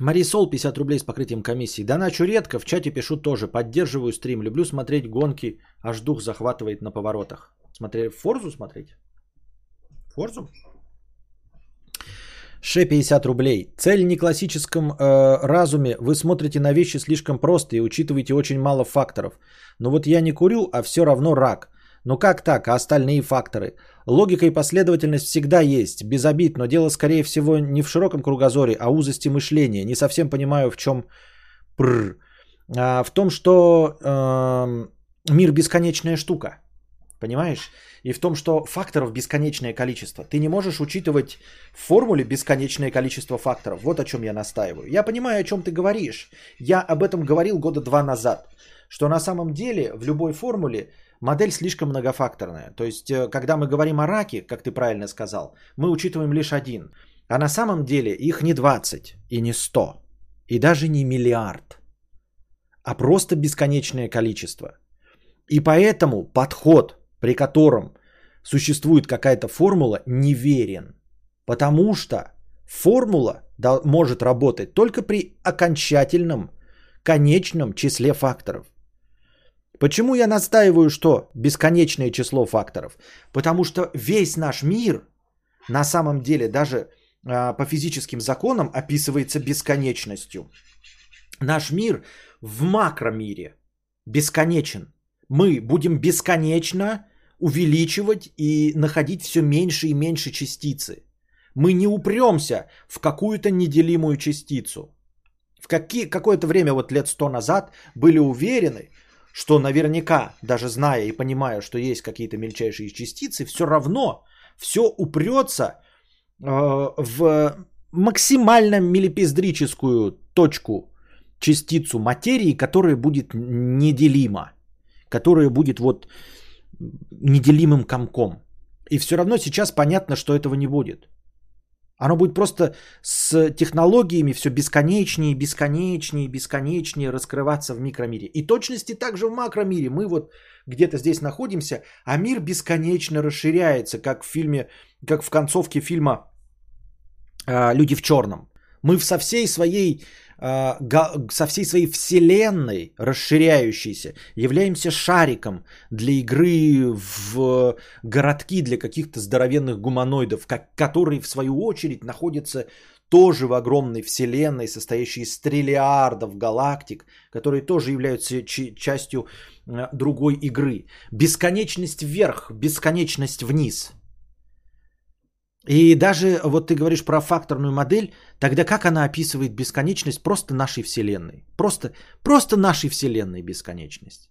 Марисол 50 рублей с покрытием комиссии. Доначу редко, в чате пишу тоже. Поддерживаю стрим. Люблю смотреть гонки, аж дух захватывает на поворотах. Смотрели Форзу смотреть? Форзу? Ше 50 рублей. Цель не классическом э, разуме. Вы смотрите на вещи слишком просто и учитываете очень мало факторов. Но вот я не курю, а все равно рак. Ну как так, а остальные факторы? Логика и последовательность всегда есть, без обид, но дело скорее всего не в широком кругозоре, а узости мышления. Не совсем понимаю, в чем прр. А, в том, что э, мир бесконечная штука. Понимаешь? И в том, что факторов бесконечное количество. Ты не можешь учитывать в формуле бесконечное количество факторов. Вот о чем я настаиваю. Я понимаю, о чем ты говоришь. Я об этом говорил года два назад. Что на самом деле в любой формуле модель слишком многофакторная. То есть, э, когда мы говорим о раке, как ты правильно сказал, мы учитываем лишь один. А на самом деле их не 20 и не 100, и даже не миллиард, а просто бесконечное количество. И поэтому подход, при котором существует какая-то формула, неверен. Потому что формула может работать только при окончательном, конечном числе факторов – Почему я настаиваю, что бесконечное число факторов? Потому что весь наш мир на самом деле даже а, по физическим законам описывается бесконечностью. Наш мир в макромире бесконечен. Мы будем бесконечно увеличивать и находить все меньше и меньше частицы. Мы не упремся в какую-то неделимую частицу. В какие, какое-то время, вот лет сто назад, были уверены, что наверняка, даже зная и понимая, что есть какие-то мельчайшие частицы, все равно все упрется э, в максимально милипиздрическую точку, частицу материи, которая будет неделима, которая будет вот неделимым комком. И все равно сейчас понятно, что этого не будет. Оно будет просто с технологиями все бесконечнее, бесконечнее, бесконечнее раскрываться в микромире. И точности также в макромире. Мы вот где-то здесь находимся, а мир бесконечно расширяется, как в фильме, как в концовке фильма а, «Люди в черном». Мы со всей своей со всей своей вселенной расширяющейся являемся шариком для игры в городки для каких-то здоровенных гуманоидов, которые в свою очередь находятся тоже в огромной вселенной, состоящей из триллиардов галактик, которые тоже являются частью а, другой игры. Бесконечность вверх, бесконечность вниз – и даже вот ты говоришь про факторную модель, тогда как она описывает бесконечность просто нашей Вселенной? Просто, просто нашей Вселенной бесконечность.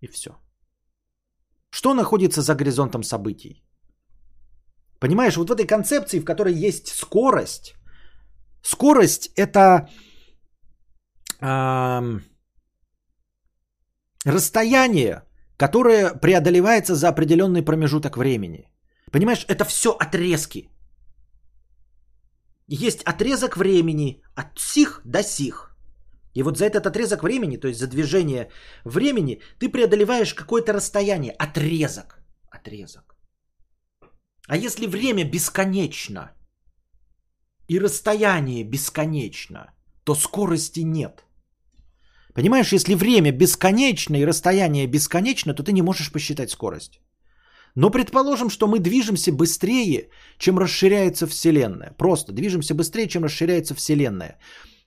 И все. Что находится за горизонтом событий? Понимаешь, вот в этой концепции, в которой есть скорость, скорость это э, расстояние, которое преодолевается за определенный промежуток времени. Понимаешь, это все отрезки. Есть отрезок времени от сих до сих. И вот за этот отрезок времени, то есть за движение времени, ты преодолеваешь какое-то расстояние, отрезок. Отрезок. А если время бесконечно и расстояние бесконечно, то скорости нет. Понимаешь, если время бесконечно и расстояние бесконечно, то ты не можешь посчитать скорость. Но предположим, что мы движемся быстрее, чем расширяется Вселенная. Просто движемся быстрее, чем расширяется Вселенная.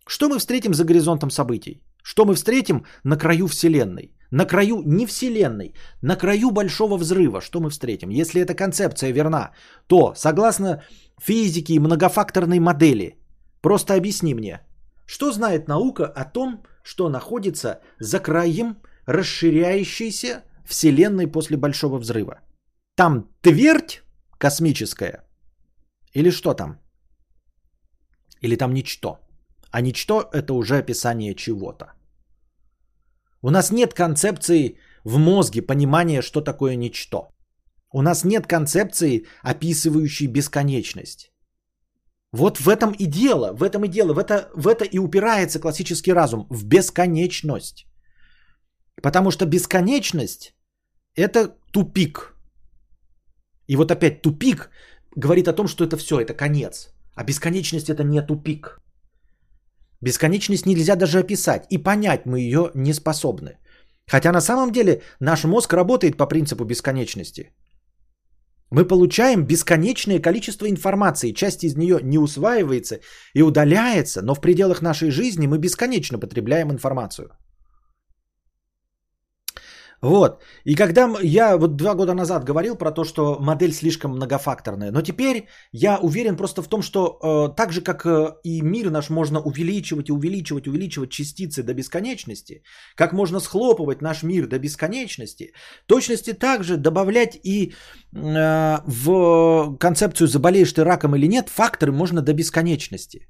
Что мы встретим за горизонтом событий? Что мы встретим на краю Вселенной? На краю не Вселенной, на краю Большого Взрыва. Что мы встретим? Если эта концепция верна, то, согласно физике и многофакторной модели, просто объясни мне, что знает наука о том, что находится за краем расширяющейся Вселенной после Большого Взрыва? Там твердь космическая? Или что там? Или там ничто? А ничто это уже описание чего-то. У нас нет концепции в мозге понимания, что такое ничто. У нас нет концепции, описывающей бесконечность. Вот в этом и дело, в этом и дело, в это, в это и упирается классический разум, в бесконечность. Потому что бесконечность – это тупик. И вот опять тупик говорит о том, что это все, это конец. А бесконечность – это не тупик. Бесконечность нельзя даже описать, и понять мы ее не способны. Хотя на самом деле наш мозг работает по принципу бесконечности. Мы получаем бесконечное количество информации, часть из нее не усваивается и удаляется, но в пределах нашей жизни мы бесконечно потребляем информацию. Вот. И когда я вот два года назад говорил про то, что модель слишком многофакторная, но теперь я уверен просто в том, что э, так же, как э, и мир наш можно увеличивать и увеличивать, увеличивать частицы до бесконечности, как можно схлопывать наш мир до бесконечности, точности также добавлять и э, в концепцию заболеешь ты раком или нет, факторы можно до бесконечности.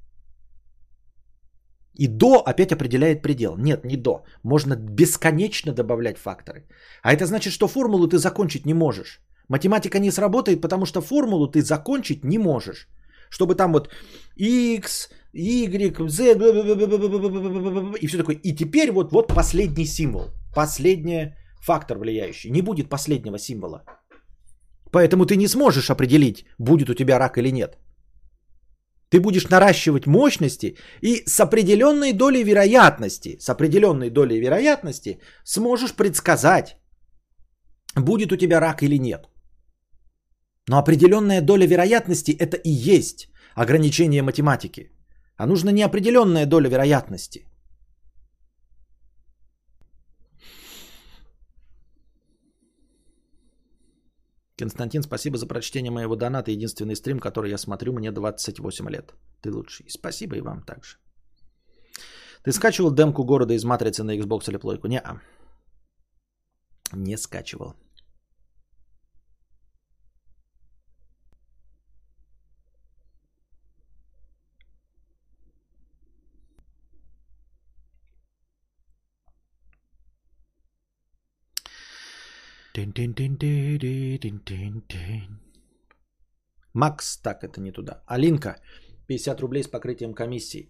И до опять определяет предел. Нет, не до. Можно бесконечно добавлять факторы. А это значит, что формулу ты закончить не можешь. Математика не сработает, потому что формулу ты закончить не можешь. Чтобы там вот x, y, z, и все такое. И теперь вот, вот последний символ. Последний фактор влияющий. Не будет последнего символа. Поэтому ты не сможешь определить, будет у тебя рак или нет. Ты будешь наращивать мощности и с определенной долей вероятности, с определенной долей вероятности сможешь предсказать, будет у тебя рак или нет. Но определенная доля вероятности это и есть ограничение математики. А нужно не определенная доля вероятности. Константин, спасибо за прочтение моего доната. Единственный стрим, который я смотрю, мне 28 лет. Ты лучший. Спасибо и вам также. Ты скачивал демку города из матрицы на Xbox или плойку? Не, -а. не скачивал. Макс, так это не туда. Алинка, 50 рублей с покрытием комиссии.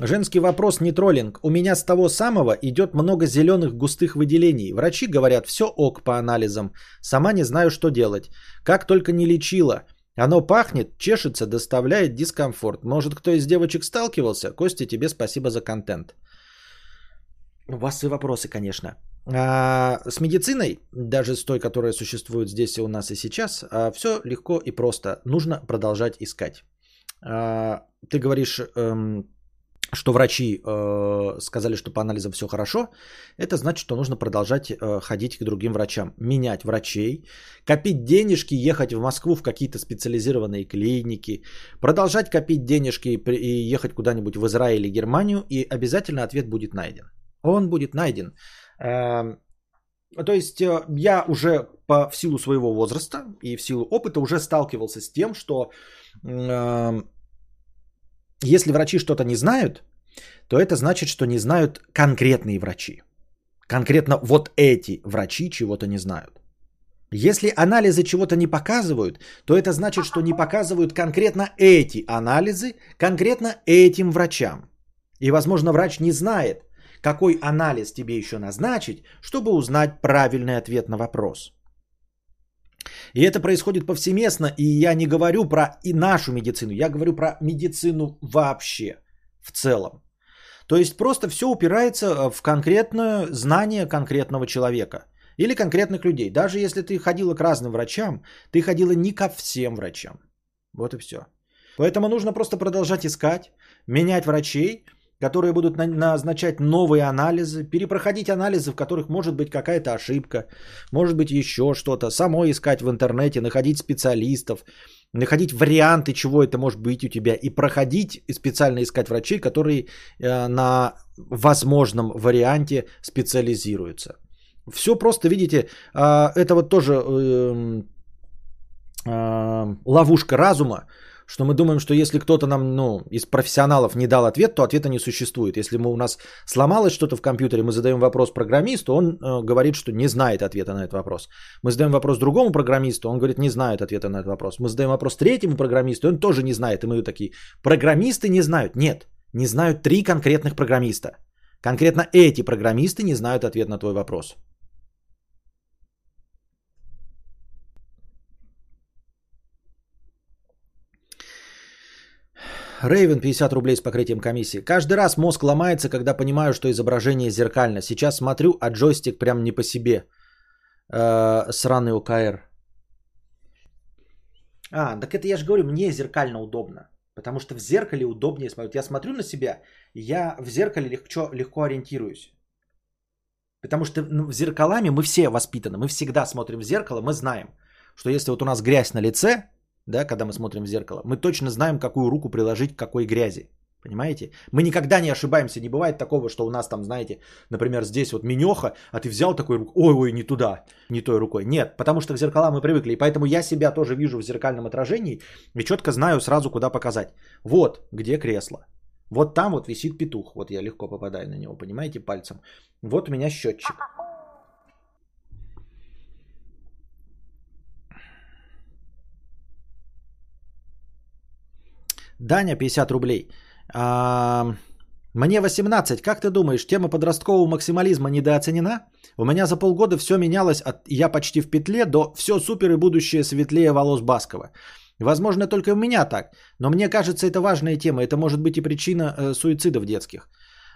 Женский вопрос не троллинг. У меня с того самого идет много зеленых густых выделений. Врачи говорят, все ок по анализам. Сама не знаю, что делать. Как только не лечила. Оно пахнет, чешется, доставляет дискомфорт. Может, кто из девочек сталкивался? Костя, тебе спасибо за контент. У вас и вопросы, конечно. А, с медициной, даже с той, которая существует здесь и у нас и сейчас, а, все легко и просто. Нужно продолжать искать. А, ты говоришь, эм, что врачи э, сказали, что по анализам все хорошо, это значит, что нужно продолжать э, ходить к другим врачам, менять врачей, копить денежки, ехать в Москву в какие-то специализированные клиники, продолжать копить денежки и ехать куда-нибудь в Израиль или Германию, и обязательно ответ будет найден. Он будет найден. Эм, то есть э, я уже по, в силу своего возраста и в силу опыта уже сталкивался с тем, что э, если врачи что-то не знают, то это значит, что не знают конкретные врачи. Конкретно вот эти врачи чего-то не знают. Если анализы чего-то не показывают, то это значит, что не показывают конкретно эти анализы конкретно этим врачам. И, возможно, врач не знает, какой анализ тебе еще назначить, чтобы узнать правильный ответ на вопрос. И это происходит повсеместно, и я не говорю про и нашу медицину, я говорю про медицину вообще, в целом. То есть просто все упирается э, в конкретное знание конкретного человека или конкретных людей. Даже если ты ходила к разным врачам, ты ходила не ко всем врачам. Вот и все. Поэтому нужно просто продолжать искать, менять врачей, которые будут назначать новые анализы, перепроходить анализы, в которых может быть какая-то ошибка, может быть еще что-то, самой искать в интернете, находить специалистов, находить варианты, чего это может быть у тебя, и проходить и специально искать врачей, которые э, на возможном варианте специализируются. Все просто, видите, а, это вот тоже эм, а, ловушка разума, что мы думаем, что если кто-то нам, ну, из профессионалов не дал ответ, то ответа не существует. Если мы, у нас сломалось что-то в компьютере, мы задаем вопрос программисту, он э, говорит, что не знает ответа на этот вопрос. Мы задаем вопрос другому программисту, он говорит, не знает ответа на этот вопрос. Мы задаем вопрос третьему программисту, он тоже не знает. И мы такие, программисты не знают. Нет, не знают три конкретных программиста. Конкретно эти программисты не знают ответ на твой вопрос. Рейвен 50 рублей с покрытием комиссии. Каждый раз мозг ломается, когда понимаю, что изображение зеркально. Сейчас смотрю, а джойстик прям не по себе. Э, сраный ОКР. А, так это я же говорю, мне зеркально удобно. Потому что в зеркале удобнее смотреть. Я смотрю на себя, я в зеркале легко, легко ориентируюсь. Потому что ну, зеркалами мы все воспитаны. Мы всегда смотрим в зеркало, мы знаем, что если вот у нас грязь на лице, да, когда мы смотрим в зеркало, мы точно знаем, какую руку приложить к какой грязи. Понимаете? Мы никогда не ошибаемся. Не бывает такого, что у нас там, знаете, например, здесь вот минеха, а ты взял такой руку, ой-ой, не туда, не той рукой. Нет, потому что к зеркалам мы привыкли. И поэтому я себя тоже вижу в зеркальном отражении и четко знаю сразу, куда показать. Вот, где кресло. Вот там вот висит петух. Вот я легко попадаю на него, понимаете, пальцем. Вот у меня счетчик. Даня, 50 рублей. А, мне 18. Как ты думаешь, тема подросткового максимализма недооценена? У меня за полгода все менялось от «я почти в петле» до «все супер и будущее светлее волос Баскова». Возможно, только у меня так, но мне кажется, это важная тема. Это может быть и причина э, суицидов детских.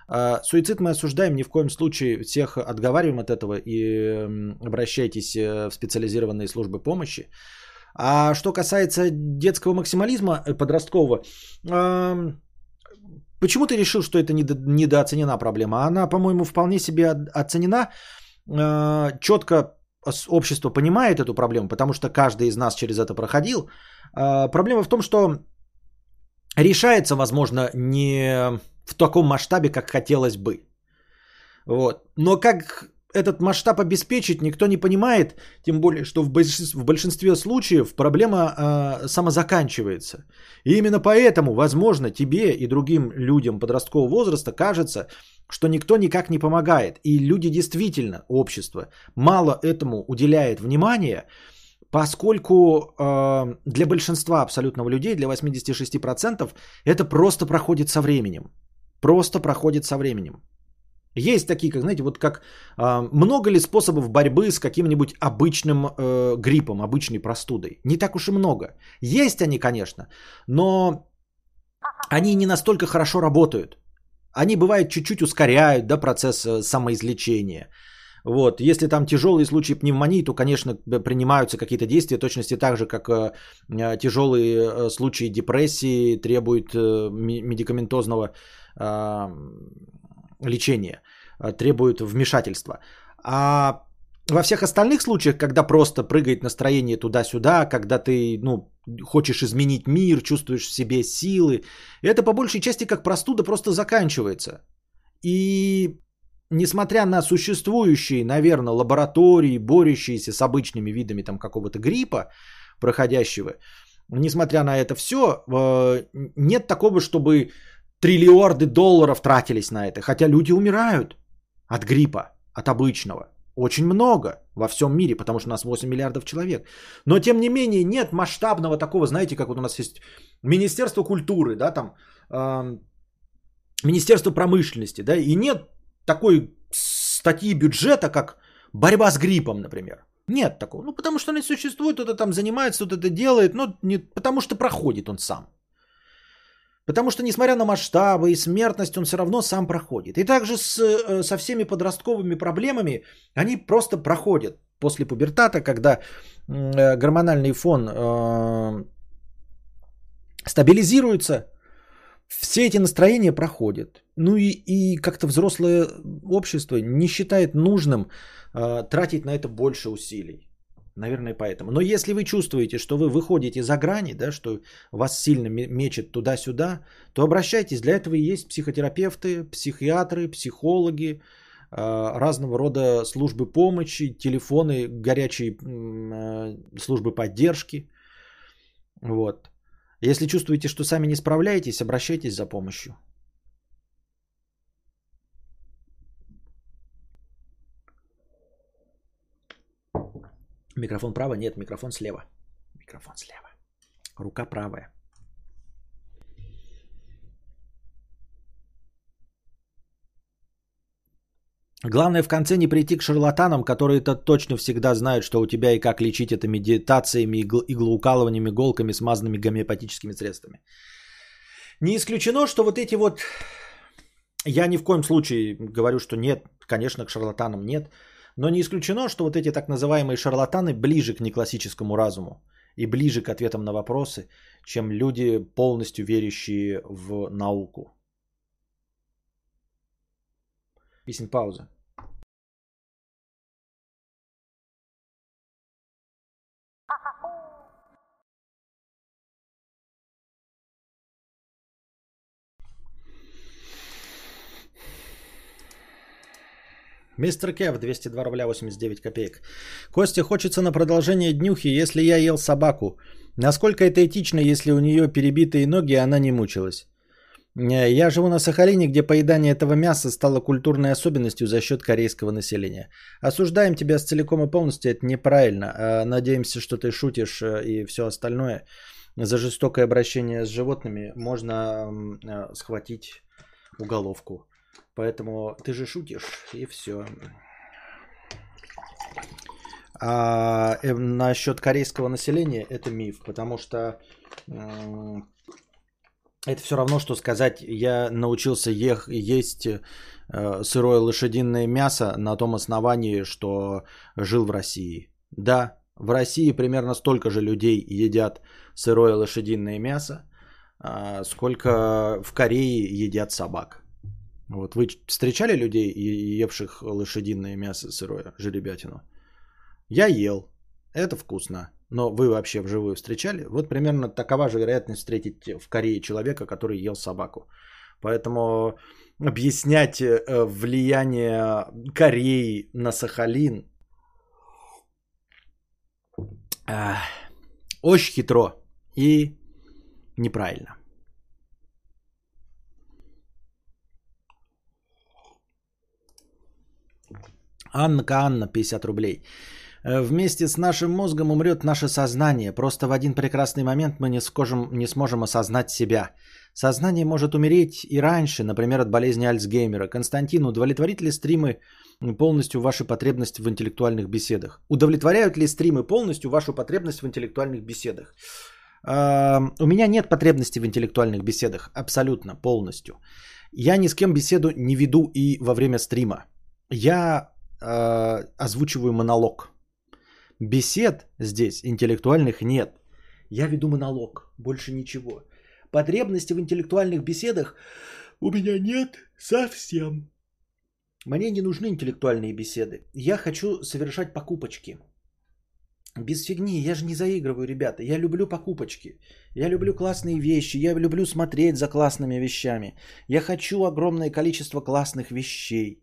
Э, суицид мы осуждаем, ни в коем случае всех отговариваем от этого и э, обращайтесь э, в специализированные службы помощи. А что касается детского максимализма э, подросткового, почему ты решил, что это недо, недооценена проблема? Она, по-моему, вполне себе оценена. Э, четко общество понимает эту проблему, потому что каждый из нас через это проходил. Э, проблема в том, что решается, возможно, не в таком масштабе, как хотелось бы. Вот. Но как этот масштаб обеспечить никто не понимает, тем более, что в большинстве, в большинстве случаев проблема э, самозаканчивается. И именно поэтому, возможно, тебе и другим людям подросткового возраста кажется, что никто никак не помогает. И люди действительно, общество, мало этому уделяет внимания, поскольку э, для большинства абсолютного людей, для 86%, это просто проходит со временем. Просто проходит со временем. Есть такие, как, знаете, вот как э, много ли способов борьбы с каким-нибудь обычным э, гриппом, обычной простудой? Не так уж и много. Есть они, конечно, но они не настолько хорошо работают. Они, бывает, чуть-чуть ускоряют да, процесс э, самоизлечения. Вот. Если там тяжелые случаи пневмонии, то, конечно, принимаются какие-то действия, точности так же, как э, э тяжелые случаи депрессии требуют медикаментозного лечение, э, требует вмешательства. А во всех остальных случаях, когда просто прыгает настроение туда-сюда, когда ты ну, хочешь изменить мир, чувствуешь в себе силы, это по большей части как простуда просто заканчивается. И несмотря на существующие, наверное, лаборатории, борющиеся с обычными видами там какого-то гриппа проходящего, несмотря на это все, э, нет такого, чтобы триллиарды долларов тратились на это, хотя люди умирают от гриппа, от обычного. Очень много во всем мире, потому что у нас 8 миллиардов человек. Но тем не менее нет масштабного такого, знаете, как вот у нас есть Министерство культуры, да, там, э, Министерство промышленности, да, и нет такой статьи бюджета, как борьба с гриппом, например. Нет такого. Ну, потому что он не существует, кто-то там занимается, кто-то это делает, но не, потому что проходит он сам. Потому что, несмотря на масштабы и смертность, он все равно сам проходит. И также с, э, со всеми подростковыми проблемами, они просто проходят после пубертата, когда э, гормональный фон э, стабилизируется, все эти настроения проходят. Ну и, и как-то взрослое общество не считает нужным э, тратить на это больше усилий. Наверное, поэтому. Но если вы чувствуете, что вы выходите за грани, да, что вас сильно мечет туда-сюда, то обращайтесь. Для этого и есть психотерапевты, психиатры, психологи, а, разного рода службы помощи, телефоны, горячие а, службы поддержки. Вот. Если чувствуете, что сами не справляетесь, обращайтесь за помощью. Микрофон право? Нет, микрофон слева. Микрофон слева. Рука правая. Главное в конце не прийти к шарлатанам, которые-то точно всегда знают, что у тебя и как лечить это медитациями, игл- иглоукалыванием, иголками, смазанными гомеопатическими средствами. Не исключено, что вот эти вот... Я ни в коем случае говорю, что нет, конечно, к шарлатанам нет. Но не исключено, что вот эти так называемые шарлатаны ближе к неклассическому разуму и ближе к ответам на вопросы, чем люди, полностью верящие в науку. Песен пауза. Мистер Кев, 202 рубля 89 копеек. Костя, хочется на продолжение днюхи, если я ел собаку. Насколько это этично, если у нее перебитые ноги, и она не мучилась? Не, Я живу на Сахалине, где поедание этого мяса стало культурной особенностью за счет корейского населения. Осуждаем тебя с целиком и полностью, это неправильно. А Надеемся, что ты шутишь э, и все остальное. За жестокое обращение с животными можно э, схватить уголовку. Поэтому ты же шутишь, и все. А э, насчет корейского населения это миф, потому что это все равно, что сказать, я научился ех, есть э, сырое лошадиное мясо на том основании, что жил в России. Да, в России примерно столько же людей едят сырое лошадиное мясо, а, сколько в Корее едят собак. Вот вы встречали людей, евших лошадиное мясо сырое, жеребятину? Я ел. Это вкусно. Но вы вообще вживую встречали? Вот примерно такова же вероятность встретить в Корее человека, который ел собаку. Поэтому объяснять э, влияние Кореи на Сахалин очень хитро и неправильно. Анна Анна, 50 рублей. Э, Вместе с нашим мозгом умрет наше сознание. Просто в один прекрасный момент мы не, скажем, не сможем осознать себя. Сознание может умереть и раньше, например, от болезни Альцгеймера. Константин, удовлетворит ли стримы полностью ваши потребности в интеллектуальных беседах? Удовлетворяют ли стримы полностью вашу потребность в интеллектуальных беседах? А, У меня нет потребности в интеллектуальных беседах. Абсолютно, полностью. Я ни с кем беседу не веду и во время стрима. Я э, озвучиваю монолог. Бесед здесь интеллектуальных нет. Я веду монолог, больше ничего. Потребности в интеллектуальных беседах у меня нет совсем. Мне не нужны интеллектуальные беседы. Я хочу совершать покупочки. Без фигни, я же не заигрываю, ребята. Я люблю покупочки. Я люблю классные вещи. Я люблю смотреть за классными вещами. Я хочу огромное количество классных вещей.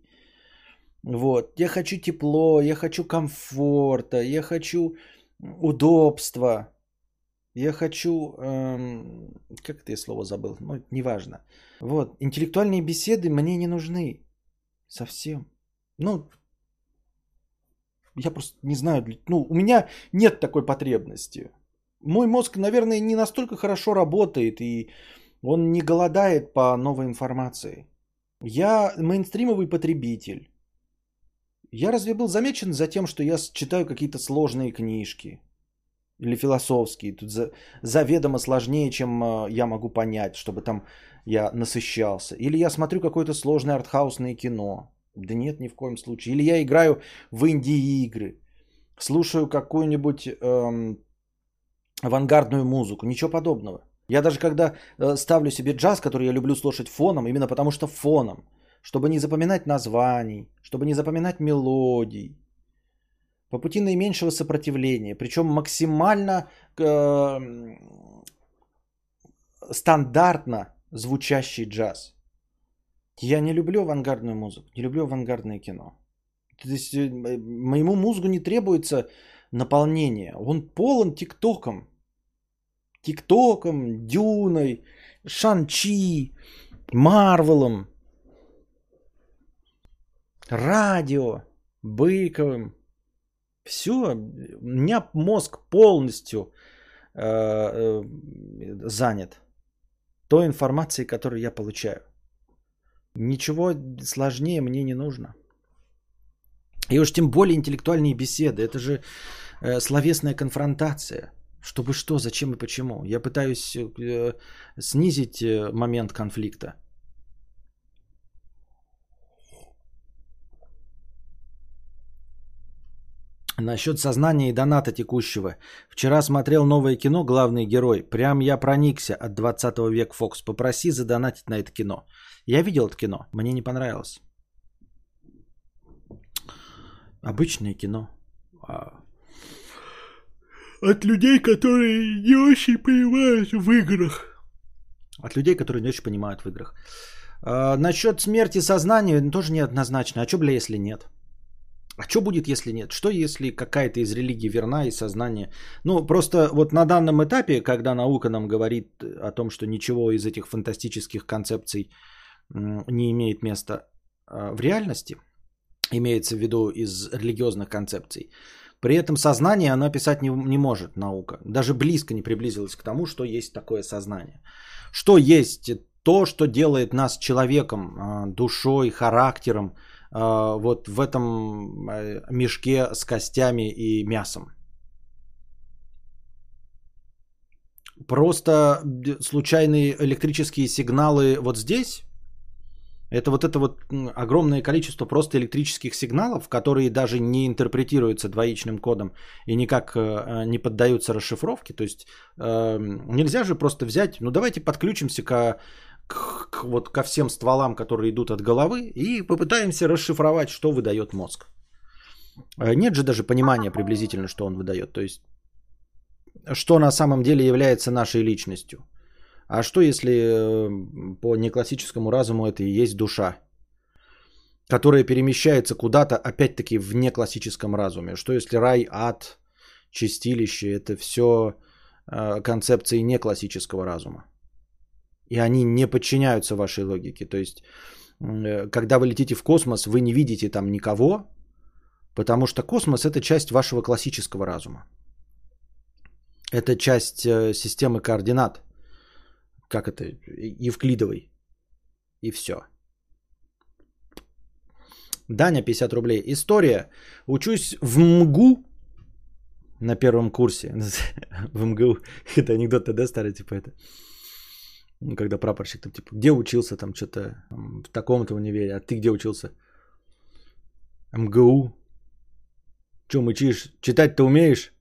Вот. Я хочу тепло, я хочу комфорта, я хочу удобства. Я хочу... эм, как я слово забыл? Ну, неважно. Вот. Интеллектуальные беседы мне не нужны. Совсем. Ну, я просто не знаю. Ну, у меня нет такой потребности. Мой мозг, наверное, не настолько хорошо работает, и он не голодает по новой информации. Я мейнстримовый потребитель. Я разве был замечен за тем, что я читаю какие-то сложные книжки? Или философские, тут за, заведомо сложнее, чем э, я могу понять, чтобы там я насыщался. Или я смотрю какое-то сложное артхаусное кино. Да нет, ни в коем случае. Или я играю в инди-игры. Слушаю какую-нибудь эм, авангардную музыку. Ничего подобного. Я даже когда э, ставлю себе джаз, который я люблю слушать фоном, именно потому что фоном, чтобы не запоминать названий, чтобы не запоминать мелодий, по пути наименьшего сопротивления, причем максимально э, стандартно звучащий джаз. Я не люблю авангардную музыку, не люблю авангардное кино. То есть э, моему мозгу не требуется наполнение. Он полон тиктоком. ТикТоком, Дюной, Шанчи, Марвелом, радио, Быковым. Все, у меня мозг полностью э, э, занят той информацией, которую я получаю. Ничего сложнее мне не нужно. И уж тем более интеллектуальные беседы. Это же э, словесная конфронтация. Чтобы что, зачем и почему. Я пытаюсь э, снизить э, момент конфликта. Насчет сознания и доната текущего. Вчера смотрел новое кино «Главный герой». Прям я проникся от 20 века Фокс. Попроси задонатить на это кино. Я видел это кино. Мне не понравилось. Обычное кино. А... От людей, которые не очень понимают в играх. От людей, которые не очень понимают в играх. А, насчет смерти сознания тоже неоднозначно. А что, бля, если нет? А что будет, если нет? Что, если какая-то из религий верна и сознание? Ну, просто вот на данном этапе, когда наука нам говорит о том, что ничего из этих фантастических концепций не имеет места а, в реальности, имеется в виду из религиозных концепций, при этом сознание она писать не, не может, наука. Даже близко не приблизилась к тому, что есть такое сознание. Что есть то, что делает нас человеком, а, душой, характером, вот в этом э, мешке с костями и мясом. Просто случайные электрические сигналы вот здесь, это вот это вот огромное количество просто электрических сигналов, которые даже не интерпретируются двоичным кодом и никак э, не поддаются расшифровке. То есть э, нельзя же просто взять, ну давайте подключимся к к, к, вот ко всем стволам, которые идут от головы, и попытаемся расшифровать, что выдает мозг. Э, нет же даже понимания приблизительно, что он выдает. То есть, что на самом деле является нашей личностью. А что если по неклассическому разуму это и есть душа, которая перемещается куда-то, опять-таки, в неклассическом разуме? Что если рай, ад, чистилище, это все э, концепции неклассического разума? И они не подчиняются вашей логике. То есть, э, когда вы летите в космос, вы не видите там никого, потому что космос это часть вашего классического разума. Это часть э, системы координат. Как это? Евклидовой. И все. Даня, 50 рублей. История. Учусь в МГУ на первом курсе. в МГУ. Это анекдот тогда старый, типа это. Ну, когда прапорщик там, типа, где учился там что-то в таком-то универе, а ты где учился? МГУ. Че мычишь? Читать-то умеешь?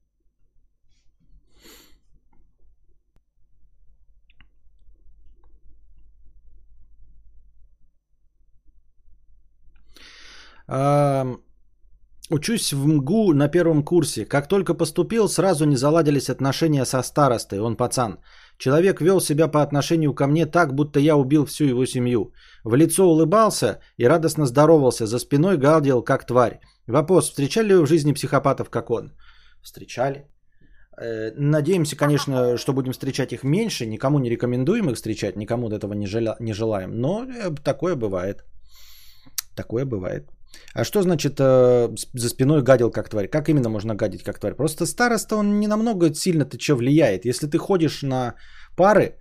Учусь в МГУ на первом курсе. Как только поступил, сразу не заладились отношения со старостой. Он пацан. Человек вел себя по отношению ко мне так, будто я убил всю его семью. В лицо улыбался и радостно здоровался, за спиной галдел, как тварь. Вопрос, встречали ли вы в жизни психопатов, как он? Встречали. Э, надеемся, конечно, что будем встречать их меньше. Никому не рекомендуем их встречать, никому этого не, желя... не желаем. Но э, такое бывает. Такое бывает. А что значит э, за спиной гадил как тварь? Как именно можно гадить как тварь? Просто староста, он не намного сильно ты что влияет. Если ты ходишь на пары,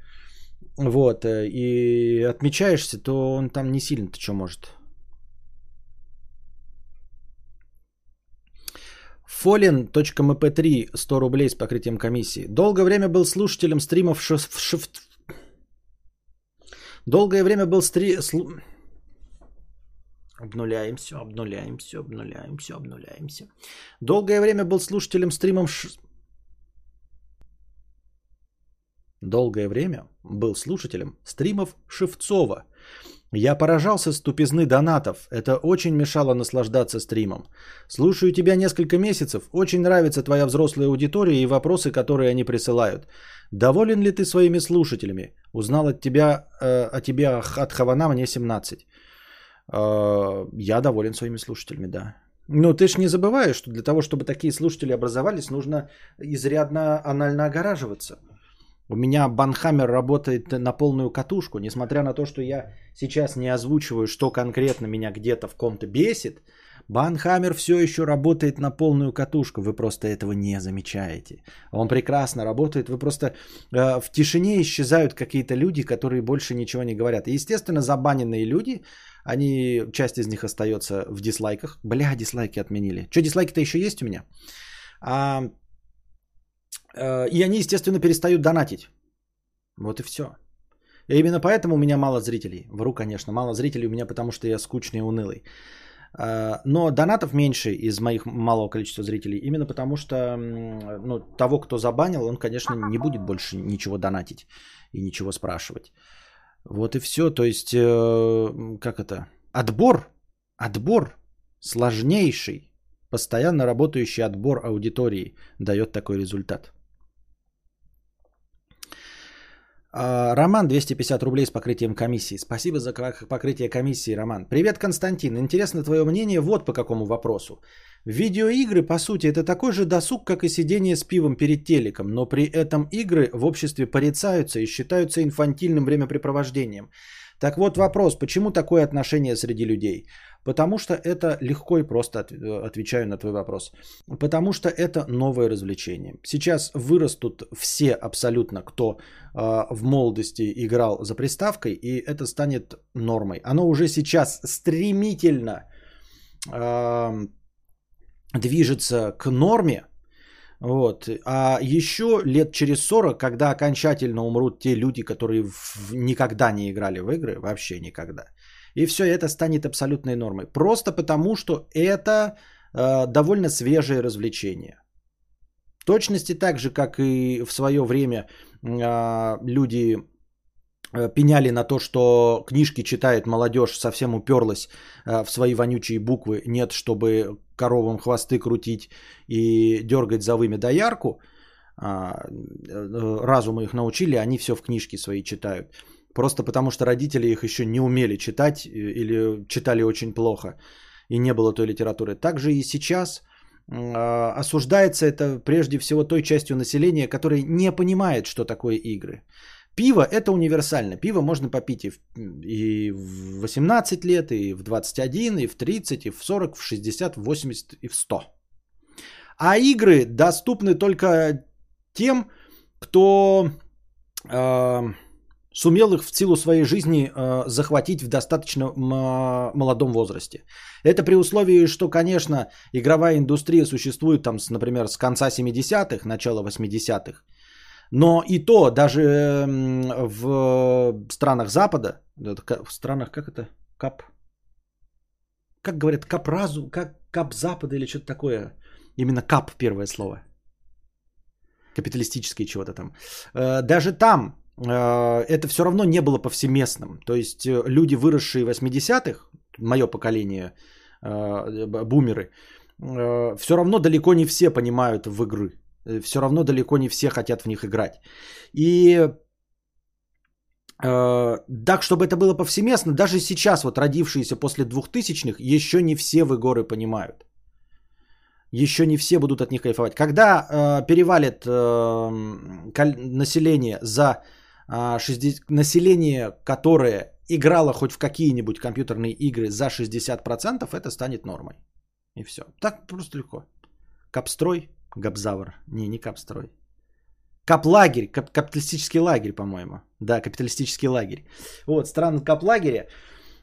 вот, э, и отмечаешься, то он там не сильно ты что может. Фолин.мп3 100 рублей с покрытием комиссии. Долгое время был слушателем стримов шиф... шиф... Долгое время был стри... обнуляем все, обнуляем все, обнуляем все. Долгое время был слушателем стримом... Ш... Долгое время был слушателем стримов Шевцова. Я поражался с тупизны донатов. Это очень мешало наслаждаться стримом. Слушаю тебя несколько месяцев. Очень нравится твоя взрослая аудитория и вопросы, которые они присылают. Доволен ли ты своими слушателями? Узнал от тебя, э, о тебе от Хавана мне 17. А, я доволен своими слушателями, да. Но ты ж не забываешь, что для того, чтобы такие слушатели образовались, нужно изрядно анально огораживаться. У меня Банхаммер работает на полную катушку, несмотря на то, что я сейчас не озвучиваю, что конкретно меня где-то в ком-то бесит. Банхаммер все еще работает на полную катушку, вы просто этого не замечаете. Он прекрасно работает, вы просто э, в тишине исчезают какие-то люди, которые больше ничего не говорят. Естественно, забаненные люди, они, часть из них остается в дизлайках. Бля, дизлайки отменили. Что, дизлайки-то еще есть у меня? А, э, и они, естественно, перестают донатить. Вот и все. И именно поэтому у меня мало зрителей. Вру, конечно, мало зрителей у меня, потому что я скучный и унылый. А, но донатов меньше из моих малого количества зрителей, именно потому что ну, того, кто забанил, он, конечно, не будет больше ничего донатить и ничего спрашивать. Вот и все. То есть, э, как это? Отбор, отбор сложнейший, постоянно работающий отбор аудитории дает такой результат. А, Роман, 250 рублей с покрытием комиссии. Спасибо за покрытие комиссии, Роман. Привет, Константин. Интересно твое мнение вот по какому вопросу. Видеоигры, по сути, это такой же досуг, как и сидение с пивом перед телеком, но при этом игры в обществе порицаются и считаются инфантильным времяпрепровождением. Так вот вопрос, почему такое отношение среди людей? Потому что это легко и просто отвечаю на твой вопрос. Потому что это новое развлечение. Сейчас вырастут все абсолютно, кто э, в молодости играл за приставкой, и это станет нормой. Оно уже сейчас стремительно э, движется к норме. Вот. А еще лет через 40, когда окончательно умрут те люди, которые в... никогда не играли в игры, вообще никогда – и все это станет абсолютной нормой. Просто потому, что это э, довольно свежее развлечение. В точности так же, как и в свое время э, люди э, пеняли на то, что книжки читает молодежь, совсем уперлась э, в свои вонючие буквы. Нет, чтобы коровам хвосты крутить и дергать за вымя доярку. А, э, разума их научили, они все в книжки свои читают. Просто потому, что родители их еще не умели читать или читали очень плохо и не было той литературы. Также и сейчас э, осуждается это прежде всего той частью населения, которая не понимает, что такое игры. Пиво – это универсально. Пиво можно попить и в, и в 18 лет, и в 21, и в 30, и в 40, в 60, в 80, и в 100. А игры доступны только тем, кто... Э, сумел их в силу своей жизни э, захватить в достаточно э, молодом возрасте. Это при условии, что, конечно, игровая индустрия существует там, с, например, с конца 70-х, начала 80-х. Но и то, даже в странах Запада, в странах, как это, кап, как говорят, кап разум, как кап Запада или что-то такое, именно кап первое слово, капиталистическое чего-то там. Э, даже там это все равно не было повсеместным. То есть э, люди, выросшие в 80-х, мое поколение, э, бумеры, все равно далеко не все понимают в игры. Все равно далеко не все хотят в них играть. И так, чтобы это было повсеместно, даже сейчас вот родившиеся после 2000-х, еще не все в игры понимают. Еще не все будут от них кайфовать. Когда э, перевалит э, население за 60, а, население, которое играло хоть в какие-нибудь компьютерные игры за 60%, это станет нормой. И все. Так просто легко. Капстрой, Габзавр. Не, не капстрой. Каплагерь, кап- капиталистический лагерь, по-моему. Да, капиталистический лагерь. Вот, страны каплагеря.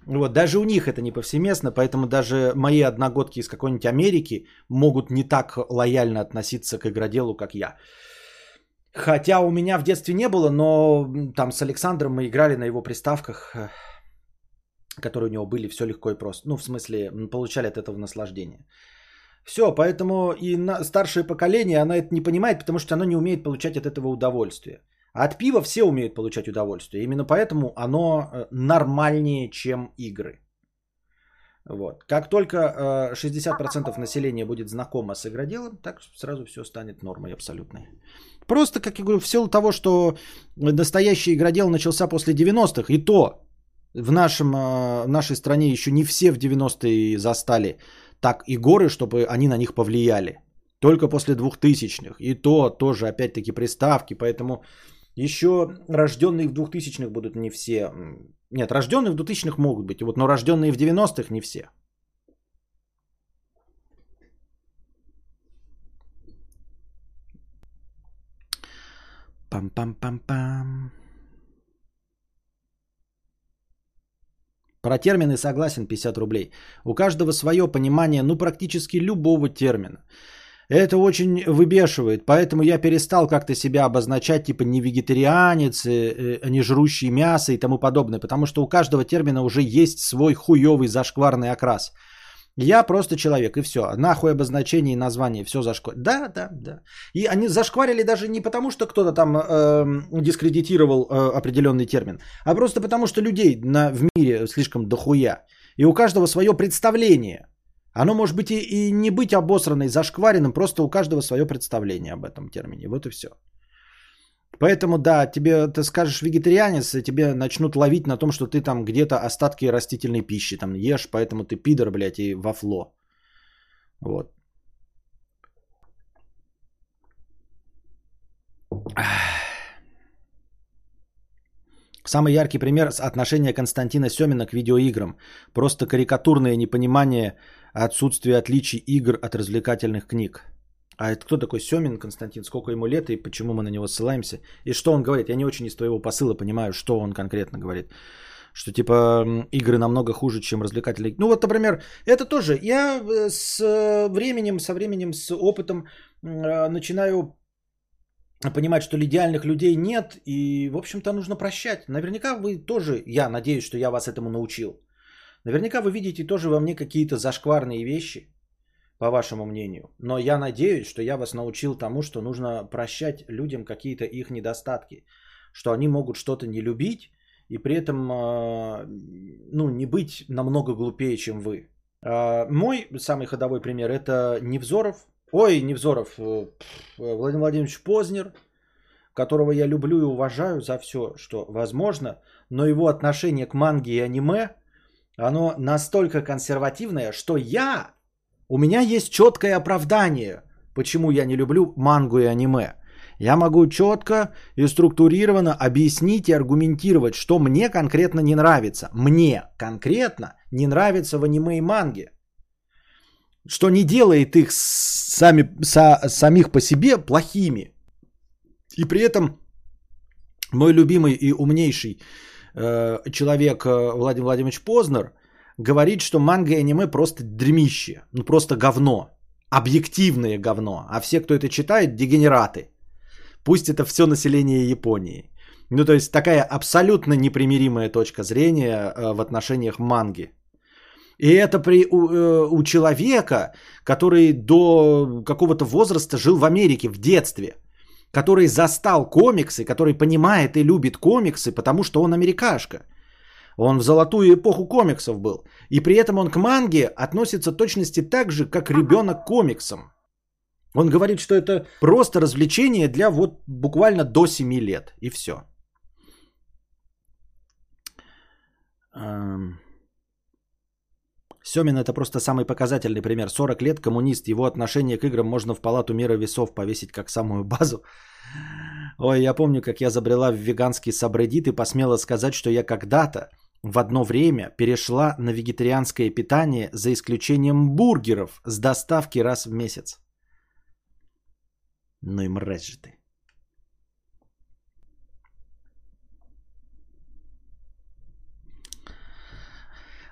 Вот, даже у них это не повсеместно, поэтому даже мои одногодки из какой-нибудь Америки могут не так лояльно относиться к игроделу, как я. Хотя у меня в детстве не было, но там с Александром мы играли на его приставках, э, которые у него были, все легко и просто. Ну, в смысле, получали от этого наслаждение. Все, поэтому и на старшее поколение, оно это не понимает, потому что оно не умеет получать от этого удовольствие. А от пива все умеют получать удовольствие. Именно поэтому оно э, нормальнее, чем игры. Вот. Как только 60% населения будет знакомо с игроделом, так сразу все станет нормой абсолютной. Просто, как я говорю, в силу того, что настоящий игродел начался после 90-х, и то в, нашем, в нашей стране еще не все в 90-е застали так и горы, чтобы они на них повлияли. Только после 2000-х. И то тоже, опять-таки, приставки. Поэтому Еще рожденные в 2000-х будут не все. Нет, рожденные в 2000-х могут быть, вот, но рожденные в 90-х не все. Пам-пам-пам-пам. Про термины согласен 50 рублей. У каждого свое понимание, ну практически любого термина. Это очень выбешивает, поэтому я перестал как-то себя обозначать, типа не вегетарианец, э, э, не жрущий мясо и тому подобное, потому что у каждого термина уже есть свой хуевый зашкварный окрас. Я просто человек, и все. Нахуй обозначение и название, все зашкварили. Да, да, да. И они зашкварили даже не потому, что кто-то там э, дискредитировал э, определенный термин, а просто потому, что людей на, в мире слишком дохуя. И у каждого свое представление. Оно может быть и, и не быть обосранной, зашкваренным, просто у каждого свое представление об этом термине. Вот и все. Поэтому, да, тебе ты скажешь вегетарианец, и тебе начнут ловить на том, что ты там где-то остатки растительной пищи там ешь, поэтому ты пидор, блядь, и вафло. Вот. Самый яркий пример – отношения Константина Семина к видеоиграм. Просто карикатурное непонимание отсутствия отличий игр от развлекательных книг. А это кто такой Семин Константин? Сколько ему лет и почему мы на него ссылаемся? И что он говорит? Я не очень из твоего посыла понимаю, что он конкретно говорит. Что типа игры намного хуже, чем развлекательные. Ну вот, например, это тоже. Я э, с временем, со временем, с опытом э, начинаю понимать, что идеальных людей нет. И, в общем-то, нужно прощать. Наверняка вы тоже, я надеюсь, что я вас этому научил. Наверняка вы видите тоже во мне какие-то зашкварные вещи по вашему мнению. Но я надеюсь, что я вас научил тому, что нужно прощать людям какие-то их недостатки. Что они могут что-то не любить и при этом а, ну, не быть намного глупее, чем вы. А, мой самый ходовой пример это Невзоров. Ой, Невзоров, э, Владимир Владимирович Познер, которого я люблю и уважаю за все, что возможно, но его отношение к манге и аниме, оно настолько консервативное, что я у меня есть четкое оправдание, почему я не люблю мангу и аниме. Я могу четко и структурированно объяснить и аргументировать, что мне конкретно не нравится. Мне конкретно не нравится в аниме и манге. Что не делает их сами, са, самих по себе плохими. И при этом мой любимый и умнейший э, человек э, Владимир Владимирович Познер – говорит, что манга и аниме просто дремище, ну просто говно, объективное говно, а все, кто это читает, дегенераты. Пусть это все население Японии. Ну, то есть такая абсолютно непримиримая точка зрения э, в отношениях манги. И это при, у, э, у человека, который до какого-то возраста жил в Америке в детстве, который застал комиксы, который понимает и любит комиксы, потому что он америкашка. Он в золотую эпоху комиксов был. И при этом он к манге относится точности так же, как ребенок к комиксам. Он говорит, что это просто развлечение для вот буквально до 7 лет. И все. Семин это просто самый показательный пример. 40 лет коммунист, его отношение к играм можно в палату мира весов повесить как самую базу. Ой, я помню, как я забрела в веганский сабреддит и посмела сказать, что я когда-то в одно время перешла на вегетарианское питание за исключением бургеров с доставки раз в месяц. Ну и мразь же ты.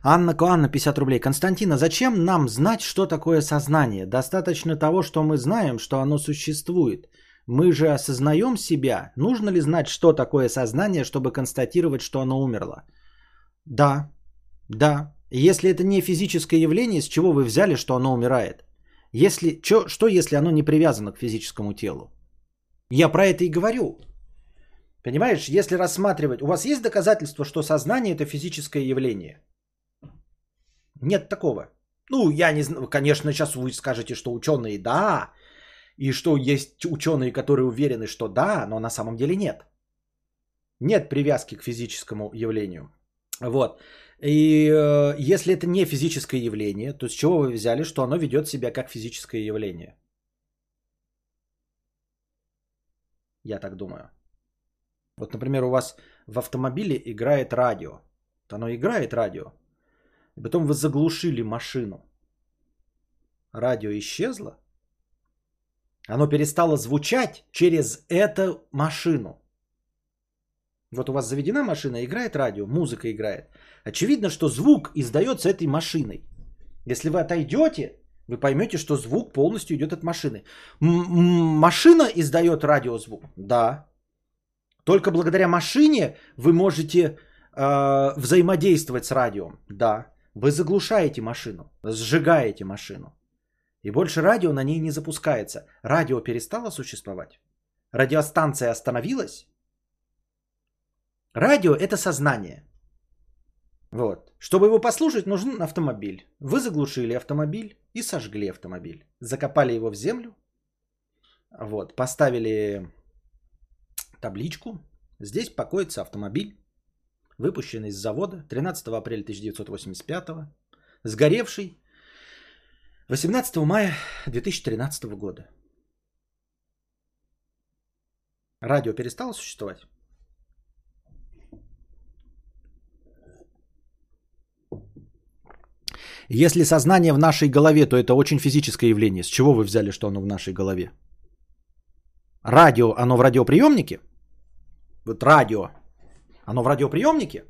Анна Коанна, 50 рублей. Константина, зачем нам знать, что такое сознание? Достаточно того, что мы знаем, что оно существует. Мы же осознаем себя. Нужно ли знать, что такое сознание, чтобы констатировать, что оно умерло? Да, да. Если это не физическое явление, с чего вы взяли, что оно умирает? Если, чё, что если оно не привязано к физическому телу? Я про это и говорю. Понимаешь, если рассматривать... У вас есть доказательства, что сознание это физическое явление? Нет такого. Ну, я не знаю, конечно, сейчас вы скажете, что ученые да, и что есть ученые, которые уверены, что да, но на самом деле нет. Нет привязки к физическому явлению. Вот. И э, если это не физическое явление, то с чего вы взяли, что оно ведет себя как физическое явление? Я так думаю. Вот, например, у вас в автомобиле играет радио. Оно играет радио. И потом вы заглушили машину. Радио исчезло. Оно перестало звучать через эту машину. Вот у вас заведена машина, играет радио, музыка играет. Очевидно, что звук издается этой машиной. Если вы отойдете, вы поймете, что звук полностью идет от машины. М-м- машина издает радиозвук? Да. Только благодаря машине вы можете э, взаимодействовать с радио? Да. Вы заглушаете машину, сжигаете машину. И больше радио на ней не запускается. Радио перестало существовать? Радиостанция остановилась? Радио это сознание. Вот. Чтобы его послушать, нужен автомобиль. Вы заглушили автомобиль и сожгли автомобиль. Закопали его в землю. Вот. Поставили табличку. Здесь покоится автомобиль, выпущенный из завода 13 апреля 1985, сгоревший 18 мая 2013 года. Радио перестало существовать? Если сознание в нашей голове, то это очень физическое явление. С чего вы взяли, что оно в нашей голове? Радио, оно в радиоприемнике? Вот радио, оно в радиоприемнике?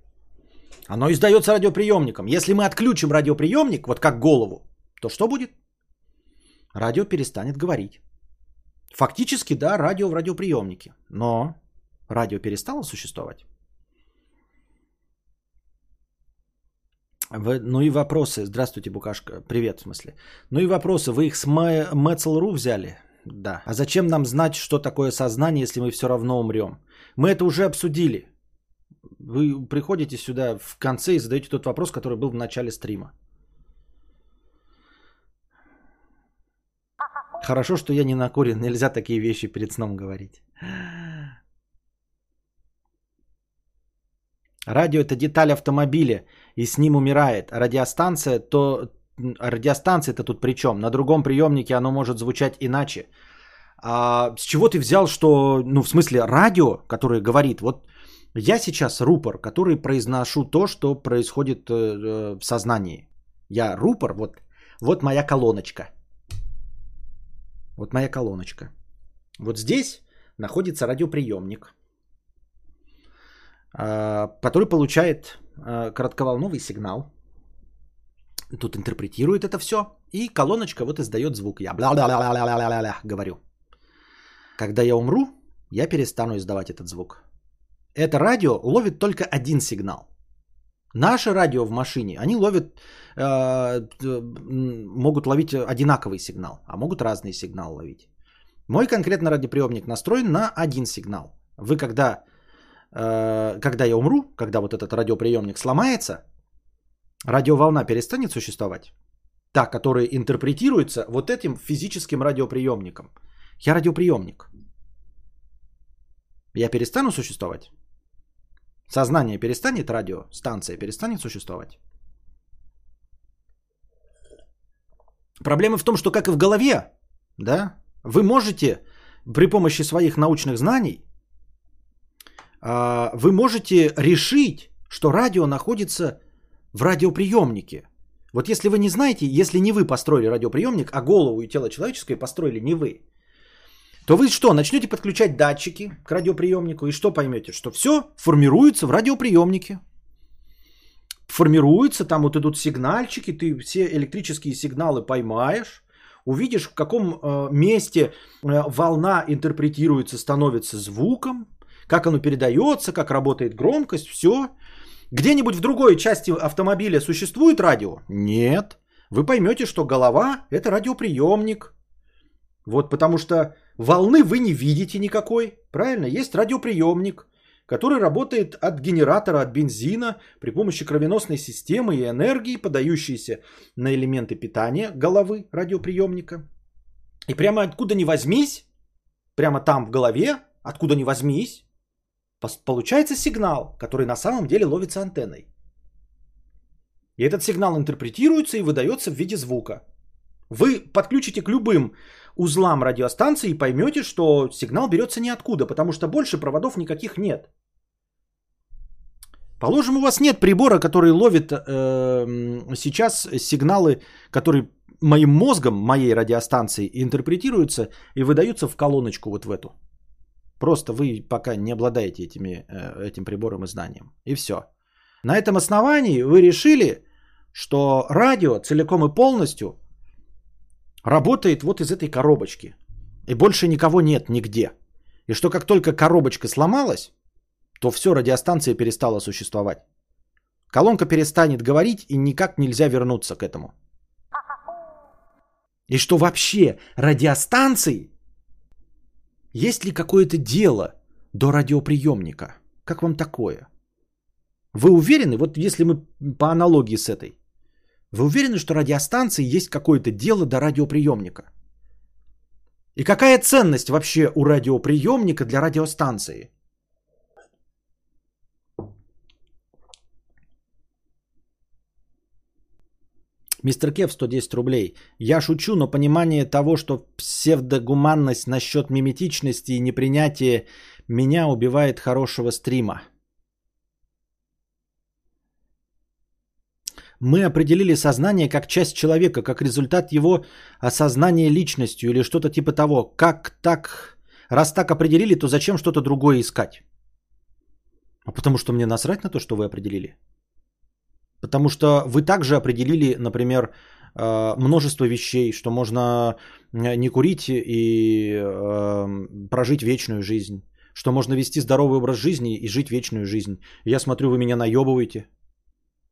Оно издается радиоприемником. Если мы отключим радиоприемник, вот как голову, то что будет? Радио перестанет говорить. Фактически, да, радио в радиоприемнике. Но радио перестало существовать. Вы, ну и вопросы. Здравствуйте, Букашка. Привет, в смысле. Ну и вопросы. Вы их с Мецл.ру взяли? Да. А зачем нам знать, что такое сознание, если мы все равно умрем? Мы это уже обсудили. Вы приходите сюда в конце и задаете тот вопрос, который был в начале стрима. Хорошо, что я не накурен. Нельзя такие вещи перед сном говорить. Радио это деталь автомобиля, и с ним умирает. радиостанция, то радиостанция-то тут при чем? На другом приемнике оно может звучать иначе. А с чего ты взял, что, ну, в смысле, радио, которое говорит, вот я сейчас рупор, который произношу то, что происходит э, э в сознании. Я рупор, вот, вот моя колоночка. Вот моя колоночка. Вот здесь находится радиоприемник, который получает а, коротковолновый сигнал. Тут интерпретирует это все. И колоночка вот издает звук. Я бла бла бла бла бла бла бла говорю. Когда я умру, я перестану издавать этот звук. Это радио ловит только один сигнал. Наше радио в машине, они ловят, э, могут ловить одинаковый сигнал, а могут разный сигнал ловить. Мой конкретно радиоприемник настроен на один сигнал. Вы когда, когда я умру, когда вот этот радиоприемник сломается, радиоволна перестанет существовать. Та, которая интерпретируется вот этим физическим радиоприемником. Я радиоприемник. Я перестану существовать? Сознание перестанет, радиостанция перестанет существовать. Проблема в том, что как и в голове, да, вы можете при помощи своих научных знаний, вы можете решить, что радио находится в радиоприемнике. Вот если вы не знаете, если не вы построили радиоприемник, а голову и тело человеческое построили не вы, то вы что, начнете подключать датчики к радиоприемнику и что поймете? Что все формируется в радиоприемнике. Формируется, там вот идут сигнальчики, ты все электрические сигналы поймаешь, увидишь, в каком э, месте э, волна интерпретируется, становится звуком, как оно передается, как работает громкость, все. Где-нибудь в другой части автомобиля существует радио? Нет. Вы поймете, что голова – это радиоприемник. Вот потому что Волны вы не видите никакой, правильно? Есть радиоприемник, который работает от генератора, от бензина при помощи кровеносной системы и энергии, подающейся на элементы питания головы радиоприемника. И прямо откуда ни возьмись, прямо там в голове, откуда ни возьмись, получается сигнал, который на самом деле ловится антенной. И этот сигнал интерпретируется и выдается в виде звука. Вы подключите к любым узлам радиостанции и поймете, что сигнал берется ниоткуда, потому что больше проводов никаких нет. Положим, у вас нет прибора, который ловит э, сейчас сигналы, которые моим мозгом, моей радиостанции интерпретируются и выдаются в колоночку вот в эту. Просто вы пока не обладаете этими, э, этим прибором и знанием. И все. На этом основании вы решили, что радио целиком и полностью работает вот из этой коробочки. И больше никого нет нигде. И что как только коробочка сломалась, то все, радиостанция перестала существовать. Колонка перестанет говорить и никак нельзя вернуться к этому. И что вообще радиостанции есть ли какое-то дело до радиоприемника? Как вам такое? Вы уверены, вот если мы по аналогии с этой, вы уверены, что радиостанции есть какое-то дело до радиоприемника? И какая ценность вообще у радиоприемника для радиостанции? Мистер Кев 110 рублей. Я шучу, но понимание того, что псевдогуманность насчет миметичности и непринятия меня убивает хорошего стрима. Мы определили сознание как часть человека, как результат его осознания личностью или что-то типа того. Как так? Раз так определили, то зачем что-то другое искать? А потому что мне насрать на то, что вы определили. Потому что вы также определили, например, э, множество вещей, что можно э, не курить и э, прожить вечную жизнь, что можно вести здоровый образ жизни и жить вечную жизнь. Я смотрю, вы меня наебываете.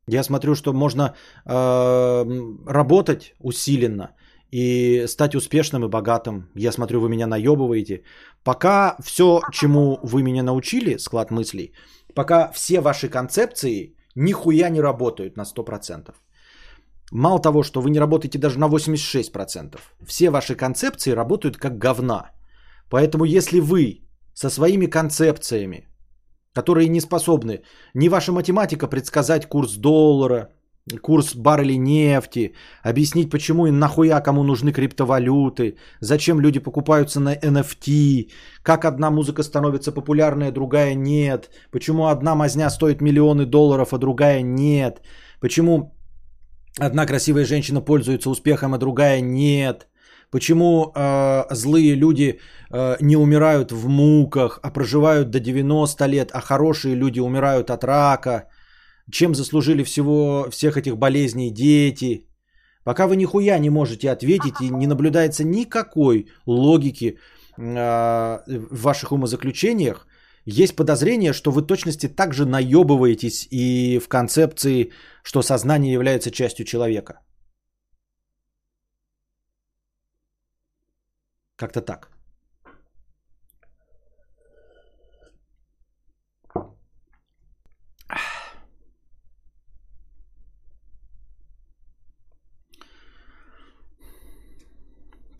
Я смотрю, что можно работать усиленно и стать успешным и богатым. Я смотрю, вы меня наебываете. Пока все, чему вы меня научили, склад мыслей, пока все ваши концепции нихуя не работают на 100%. Мало того, что вы не работаете даже на 86%, все ваши концепции работают как говна. Поэтому если вы со своими концепциями, которые не способны ни ваша математика предсказать курс доллара, курс баррелей нефти, объяснить, почему и нахуя кому нужны криптовалюты, зачем люди покупаются на NFT, как одна музыка становится популярной, а другая нет, почему одна мазня стоит миллионы долларов, а другая нет, почему одна красивая женщина пользуется успехом, а другая нет, почему э, злые люди э, не умирают в муках, а проживают до 90 лет, а хорошие люди умирают от рака – чем заслужили всего, всех этих болезней дети. Пока вы нихуя не можете ответить и не наблюдается никакой логики э, в ваших умозаключениях, есть подозрение, что вы точности также наебываетесь и в концепции, что сознание является частью человека. Как-то так.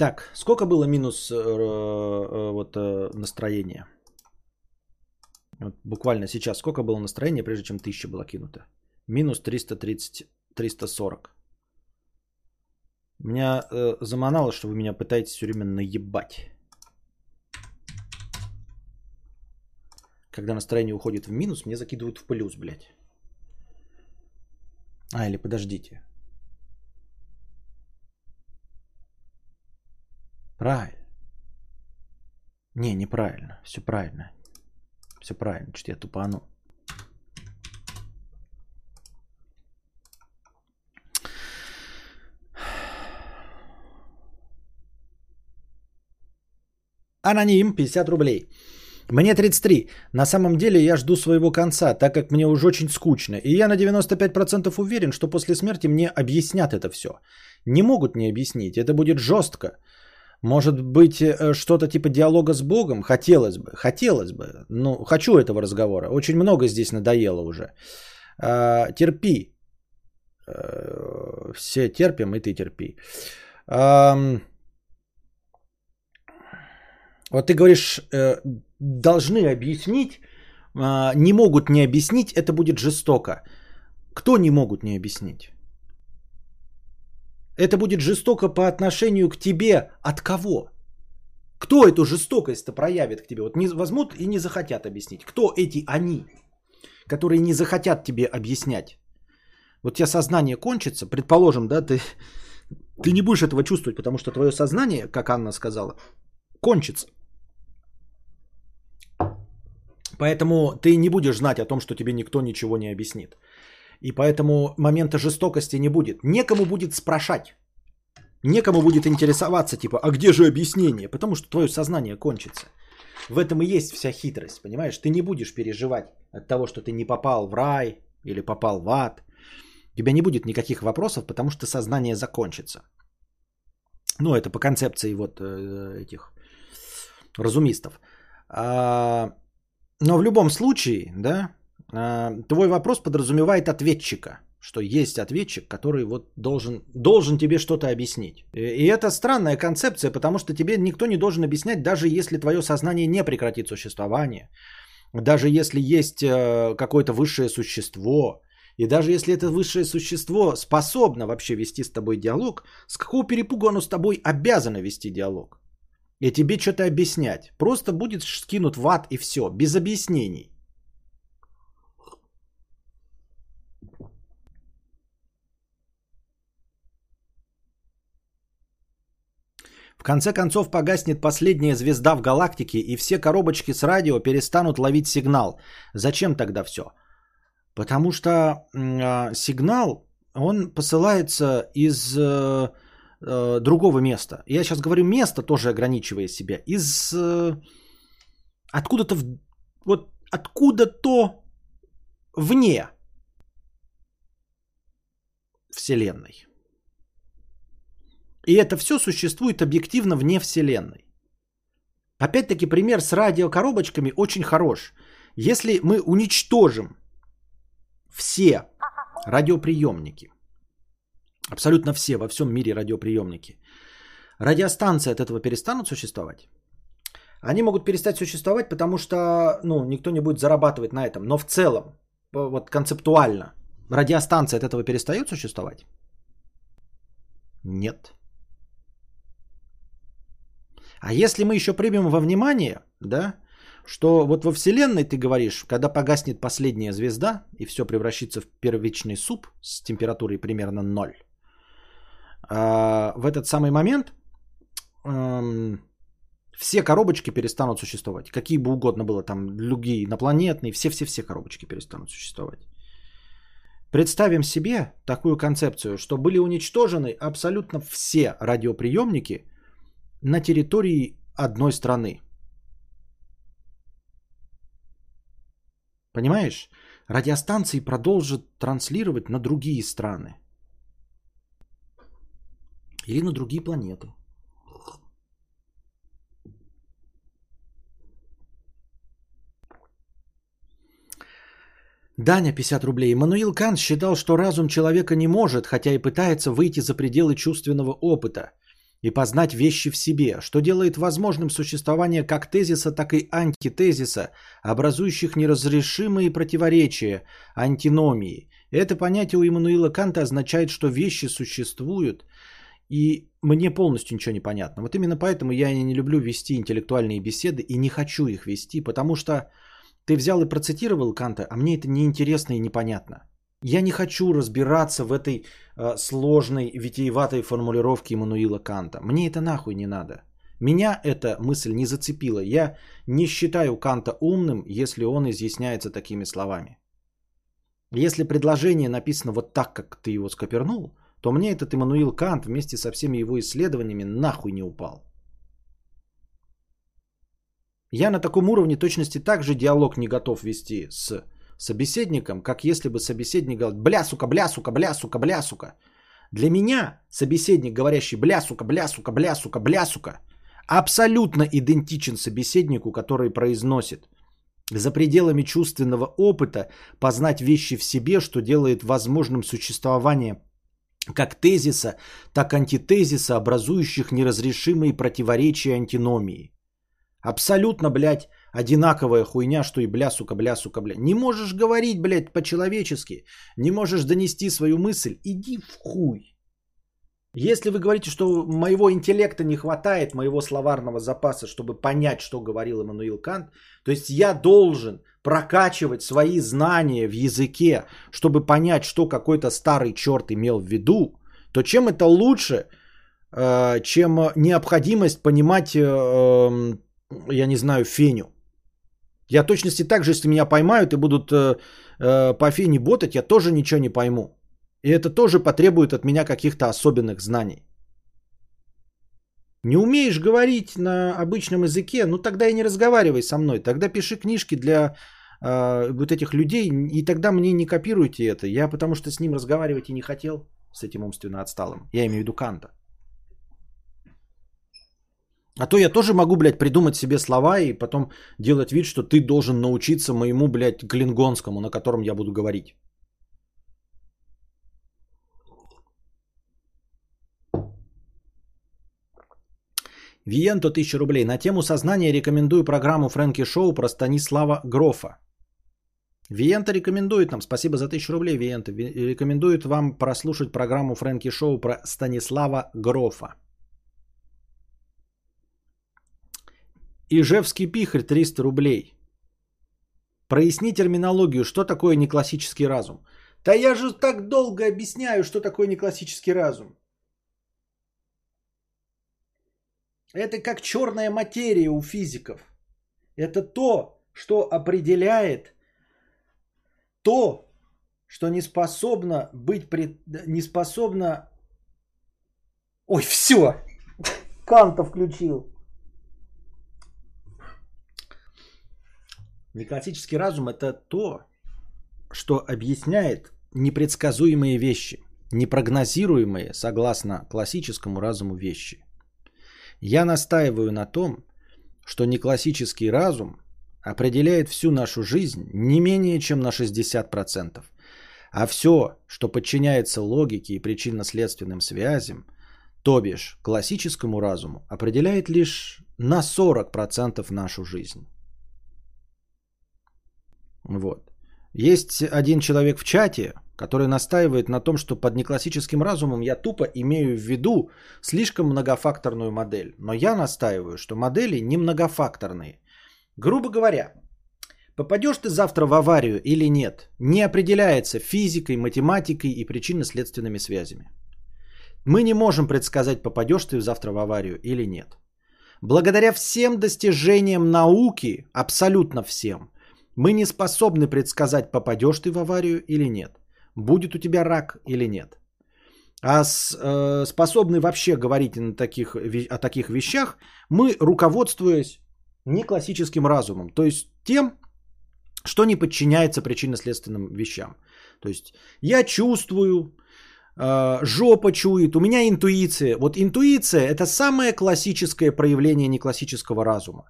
Так, сколько было минус э, э, вот э, настроение? Вот буквально сейчас сколько было настроение, прежде чем тысяча была кинута? Минус 330, 340. Меня э, заманало, что вы меня пытаетесь все время наебать. Когда настроение уходит в минус, мне закидывают в плюс, блядь. А, или подождите. Правильно. Не, неправильно. Все правильно. Все правильно. Что я тупану. Аноним, 50 рублей. Мне 33. На самом деле я жду своего конца, так как мне уже очень скучно. И я на 95% уверен, что после смерти мне объяснят это все. Не могут не объяснить. Это будет жестко. Может быть, э, что-то типа диалога с Богом? Хотелось бы, хотелось бы. Ну, хочу этого разговора. Очень много здесь надоело уже. А, терпи. А, все терпим, и ты терпи. Вот ты говоришь, э, должны объяснить, а, не могут не объяснить, это будет жестоко. Кто не могут не объяснить? Это будет жестоко по отношению к тебе от кого? Кто эту жестокость-то проявит к тебе? Вот не возьмут и не захотят объяснить. Кто эти они, которые не захотят тебе объяснять? Вот у тебя сознание кончится, предположим, да, ты, ты не будешь этого чувствовать, потому что твое сознание, как Анна сказала, кончится. Поэтому ты не будешь знать о том, что тебе никто ничего не объяснит. И поэтому момента жестокости не будет. Некому будет спрашать. Некому будет интересоваться, типа, а где же объяснение? Потому что твое сознание кончится. В этом и есть вся хитрость, понимаешь? Ты не будешь переживать от того, что ты не попал в рай или попал в ад. У тебя не будет никаких вопросов, потому что сознание закончится. Ну, это по концепции вот э, этих разумистов. А, но в любом случае, да, твой вопрос подразумевает ответчика, что есть ответчик, который вот должен, должен тебе что-то объяснить. И это странная концепция, потому что тебе никто не должен объяснять, даже если твое сознание не прекратит существование, даже если есть э, какое-то высшее существо, и даже если это высшее существо способно вообще вести с тобой диалог, с какого перепуга оно с тобой обязано вести диалог? И тебе что-то объяснять. Просто будет скинут в ад и все, без объяснений. В конце концов погаснет последняя звезда в галактике, и все коробочки с радио перестанут ловить сигнал. Зачем тогда все? Потому что э, сигнал, он посылается из э, э, другого места. Я сейчас говорю место, тоже ограничивая себя. Из э, откуда-то, в, вот откуда-то вне Вселенной. И это все существует объективно вне Вселенной. Опять-таки пример с радиокоробочками очень хорош. Если мы уничтожим все радиоприемники, абсолютно все во всем мире радиоприемники, радиостанции от этого перестанут существовать? Они могут перестать существовать, потому что ну, никто не будет зарабатывать на этом. Но в целом, вот концептуально, радиостанция от этого перестает существовать? Нет. А если мы еще примем во внимание, да, что вот во Вселенной ты говоришь, когда погаснет последняя звезда и все превращится в первичный суп с температурой примерно ноль, а, в этот самый момент эм, все коробочки перестанут существовать. Какие бы угодно было там, другие инопланетные, все-все-все коробочки перестанут существовать. Представим себе такую концепцию, что были уничтожены абсолютно все радиоприемники – на территории одной страны. Понимаешь? Радиостанции продолжат транслировать на другие страны. Или на другие планеты. Даня, 50 рублей. Мануил Кант считал, что разум человека не может, хотя и пытается выйти за пределы чувственного опыта и познать вещи в себе, что делает возможным существование как тезиса, так и антитезиса, образующих неразрешимые противоречия, антиномии. Это понятие у Иммануила Канта означает, что вещи существуют, и мне полностью ничего не понятно. Вот именно поэтому я не люблю вести интеллектуальные беседы и не хочу их вести, потому что ты взял и процитировал Канта, а мне это неинтересно и непонятно. Я не хочу разбираться в этой э, сложной, витиеватой формулировке Иммануила Канта. Мне это нахуй не надо. Меня эта мысль не зацепила. Я не считаю Канта умным, если он изъясняется такими словами. Если предложение написано вот так, как ты его скопернул, то мне этот Иммануил Кант вместе со всеми его исследованиями нахуй не упал. Я на таком уровне точности также диалог не готов вести с собеседником, как если бы собеседник говорил «бля, сука, бля, сука, бля, сука, бля, сука». Для меня собеседник, говорящий «бля, сука, бля, сука, бля, сука, бля, сука», абсолютно идентичен собеседнику, который произносит за пределами чувственного опыта познать вещи в себе, что делает возможным существование как тезиса, так антитезиса, образующих неразрешимые противоречия антиномии. Абсолютно, блядь, одинаковая хуйня, что и бля, сука, бля, сука, бля. Не можешь говорить, блядь, по-человечески. Не можешь донести свою мысль. Иди в хуй. Если вы говорите, что моего интеллекта не хватает, моего словарного запаса, чтобы понять, что говорил Эммануил Кант, то есть я должен прокачивать свои знания в языке, чтобы понять, что какой-то старый черт имел в виду, то чем это лучше, э, чем необходимость понимать, э, эм, я не знаю, феню? Я точности так же, если меня поймают и будут э, по фене ботать, я тоже ничего не пойму. И это тоже потребует от меня каких-то особенных знаний. Не умеешь говорить на обычном языке, ну тогда и не разговаривай со мной. Тогда пиши книжки для э, вот этих людей, и тогда мне не копируйте это. Я потому что с ним разговаривать и не хотел, с этим умственно отсталым. Я имею в виду Канта. А то я тоже могу, блядь, придумать себе слова и потом делать вид, что ты должен научиться моему, блядь, клингонскому, на котором я буду говорить. Виенто 1000 рублей. На тему сознания рекомендую программу Фрэнки Шоу про Станислава Грофа. Виента рекомендует нам, спасибо за 1000 рублей, Виента, рекомендует вам прослушать программу Фрэнки Шоу про Станислава Грофа. Ижевский пихарь 300 рублей. Проясни терминологию, что такое неклассический разум. Да я же так долго объясняю, что такое неклассический разум. Это как черная материя у физиков. Это то, что определяет то, что не способно быть пред... не способно. Ой, все. Канта включил. Неклассический разум это то, что объясняет непредсказуемые вещи, непрогнозируемые, согласно классическому разуму, вещи. Я настаиваю на том, что неклассический разум определяет всю нашу жизнь не менее чем на 60%. А все, что подчиняется логике и причинно-следственным связям, то бишь классическому разуму, определяет лишь на 40% нашу жизнь. Вот. Есть один человек в чате, который настаивает на том, что под неклассическим разумом я тупо имею в виду слишком многофакторную модель. Но я настаиваю, что модели не многофакторные. Грубо говоря, попадешь ты завтра в аварию или нет, не определяется физикой, математикой и причинно-следственными связями. Мы не можем предсказать, попадешь ты завтра в аварию или нет. Благодаря всем достижениям науки, абсолютно всем, мы не способны предсказать, попадешь ты в аварию или нет будет у тебя рак или нет. А с, э, способны вообще говорить на таких, о таких вещах мы, руководствуясь не классическим разумом, то есть тем, что не подчиняется причинно-следственным вещам. То есть я чувствую, э, жопа чует, у меня интуиция. Вот интуиция это самое классическое проявление неклассического разума.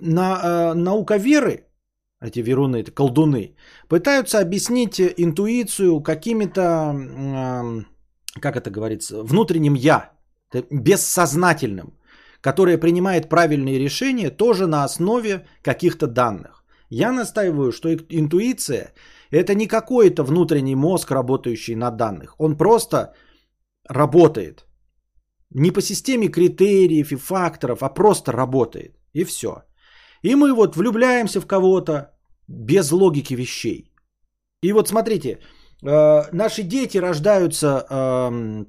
На, э, наука веры эти веруны, это колдуны, пытаются объяснить интуицию какими-то, как это говорится, внутренним я, бессознательным, которое принимает правильные решения тоже на основе каких-то данных. Я настаиваю, что интуиция это не какой-то внутренний мозг, работающий на данных. Он просто работает. Не по системе критериев и факторов, а просто работает. И все. И мы вот влюбляемся в кого-то без логики вещей. И вот смотрите, э, наши дети рождаются э,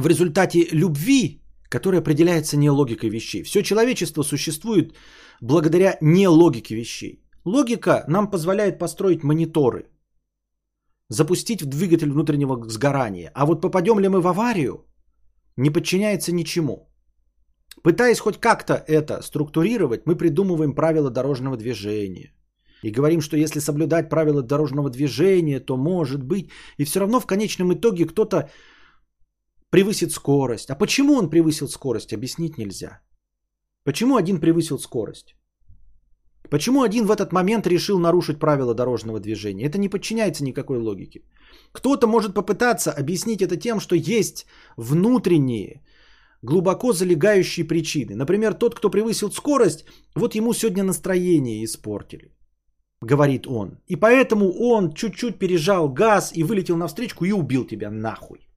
в результате любви, которая определяется не логикой вещей. Все человечество существует благодаря не логике вещей. Логика нам позволяет построить мониторы, запустить в двигатель внутреннего сгорания. А вот попадем ли мы в аварию, не подчиняется ничему. Пытаясь хоть как-то это структурировать, мы придумываем правила дорожного движения. И говорим, что если соблюдать правила дорожного движения, то может быть. И все равно в конечном итоге кто-то превысит скорость. А почему он превысил скорость, объяснить нельзя. Почему один превысил скорость? Почему один в этот момент решил нарушить правила дорожного движения? Это не подчиняется никакой логике. Кто-то может попытаться объяснить это тем, что есть внутренние, глубоко залегающие причины. Например, тот, кто превысил скорость, вот ему сегодня настроение испортили говорит он. И поэтому он чуть-чуть пережал газ и вылетел навстречу и убил тебя нахуй.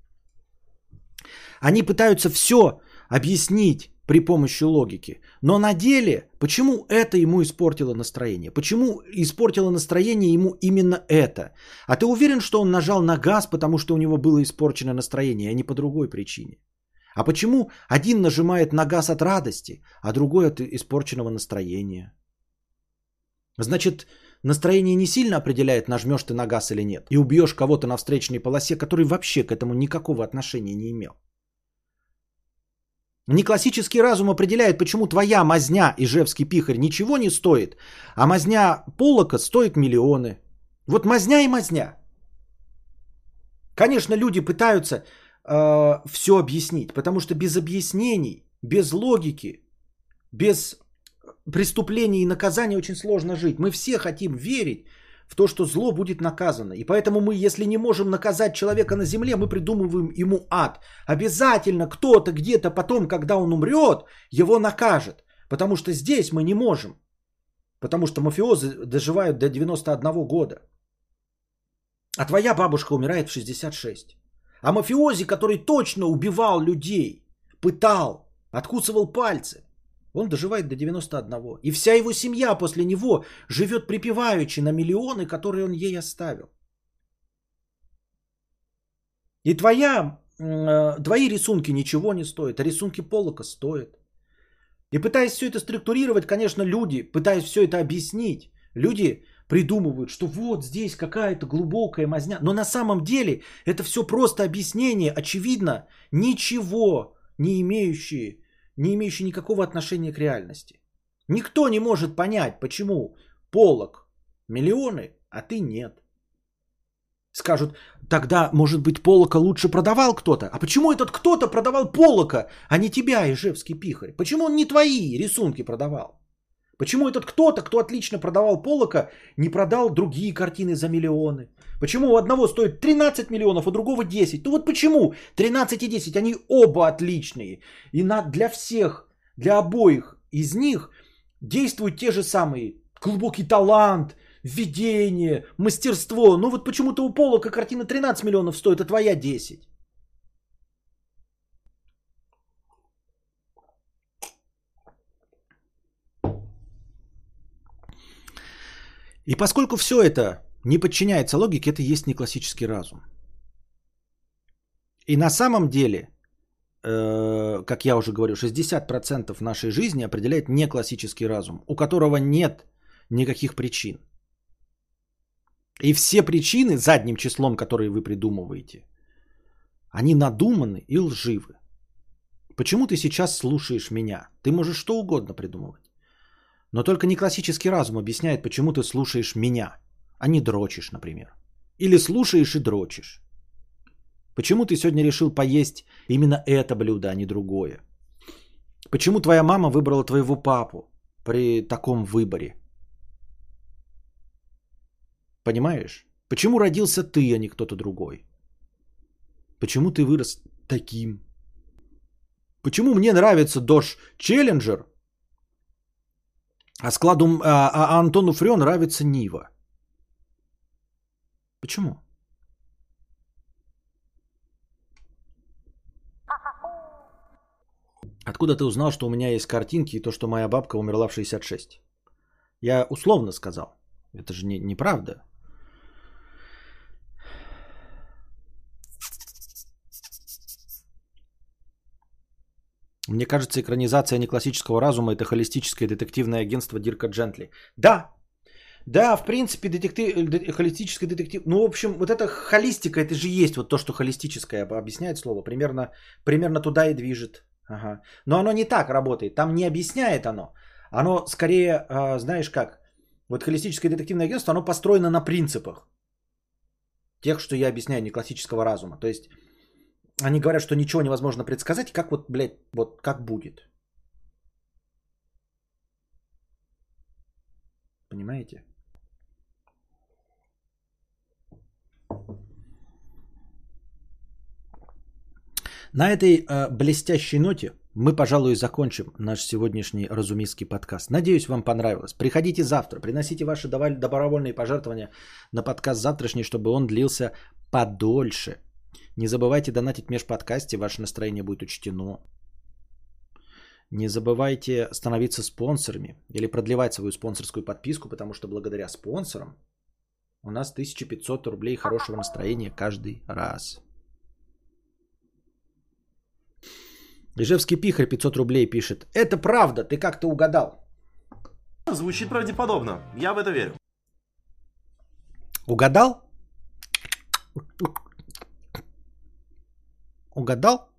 Они пытаются все объяснить при помощи логики. Но на деле, почему это ему испортило настроение? Почему испортило настроение ему именно это? А ты уверен, что он нажал на газ, потому что у него было испорчено настроение, а не по другой причине? А почему один нажимает на газ от радости, а другой от испорченного настроения? Значит, настроение не сильно определяет, нажмешь ты на газ или нет. И убьешь кого-то на встречной полосе, который вообще к этому никакого отношения не имел. Не классический разум определяет, почему твоя мазня Ижевский пихарь ничего не стоит, а мазня Полока стоит миллионы. Вот мазня и мазня. Конечно, люди пытаются э, все объяснить, потому что без объяснений, без логики, без преступлений и наказания очень сложно жить. Мы все хотим верить в то, что зло будет наказано. И поэтому мы, если не можем наказать человека на земле, мы придумываем ему ад. Обязательно кто-то где-то потом, когда он умрет, его накажет. Потому что здесь мы не можем. Потому что мафиозы доживают до 91 года. А твоя бабушка умирает в 66. А мафиози, который точно убивал людей, пытал, откусывал пальцы, он доживает до 91. И вся его семья после него живет припеваючи на миллионы, которые он ей оставил. И твоя, э, твои рисунки ничего не стоят, а рисунки Полока стоят. И пытаясь все это структурировать, конечно, люди, пытаясь все это объяснить, люди придумывают, что вот здесь какая-то глубокая мазня. Но на самом деле это все просто объяснение, очевидно, ничего не имеющие не имеющий никакого отношения к реальности. Никто не может понять, почему полок миллионы, а ты нет. Скажут, тогда, может быть, полока лучше продавал кто-то. А почему этот кто-то продавал полока, а не тебя, Ижевский пихарь? Почему он не твои рисунки продавал? Почему этот кто-то, кто отлично продавал Полока, не продал другие картины за миллионы? Почему у одного стоит 13 миллионов, у другого 10? Ну вот почему 13 и 10, они оба отличные. И на, для всех, для обоих из них действуют те же самые. Глубокий талант, видение, мастерство. Ну вот почему-то у Полока картина 13 миллионов стоит, а твоя 10. И поскольку все это не подчиняется логике, это есть не классический разум. И на самом деле, э, как я уже говорю, 60% нашей жизни определяет не классический разум, у которого нет никаких причин. И все причины задним числом, которые вы придумываете, они надуманы и лживы. Почему ты сейчас слушаешь меня? Ты можешь что угодно придумывать. Но только не классический разум объясняет, почему ты слушаешь меня, а не дрочишь, например. Или слушаешь и дрочишь. Почему ты сегодня решил поесть именно это блюдо, а не другое? Почему твоя мама выбрала твоего папу при таком выборе? Понимаешь? Почему родился ты, а не кто-то другой? Почему ты вырос таким? Почему мне нравится Dodge Challenger, а складу, а, а Антону Фрё нравится Нива. Почему? Откуда ты узнал, что у меня есть картинки и то, что моя бабка умерла в 66? Я условно сказал. Это же не, неправда. Мне кажется, экранизация не классического разума это холистическое детективное агентство Дирка Джентли. Да, да, в принципе, детектив, холистическое детектив. Ну, в общем, вот эта холистика, это же есть вот то, что холистическое объясняет слово. Примерно, примерно туда и движет. Ага. Но оно не так работает. Там не объясняет оно. Оно скорее, а, знаешь как, вот холистическое детективное агентство, оно построено на принципах. Тех, что я объясняю, не классического разума. То есть они говорят, что ничего невозможно предсказать, как вот, блядь, вот как будет. Понимаете? На этой э, блестящей ноте мы, пожалуй, закончим наш сегодняшний разумистский подкаст. Надеюсь, вам понравилось. Приходите завтра, приносите ваши добровольные пожертвования на подкаст завтрашний, чтобы он длился подольше. Не забывайте донатить в межподкасте, ваше настроение будет учтено. Не забывайте становиться спонсорами или продлевать свою спонсорскую подписку, потому что благодаря спонсорам у нас 1500 рублей хорошего настроения каждый раз. Ижевский пихарь 500 рублей пишет. Это правда, ты как-то угадал. Звучит правдеподобно. Я в это верю. Угадал? Угадал?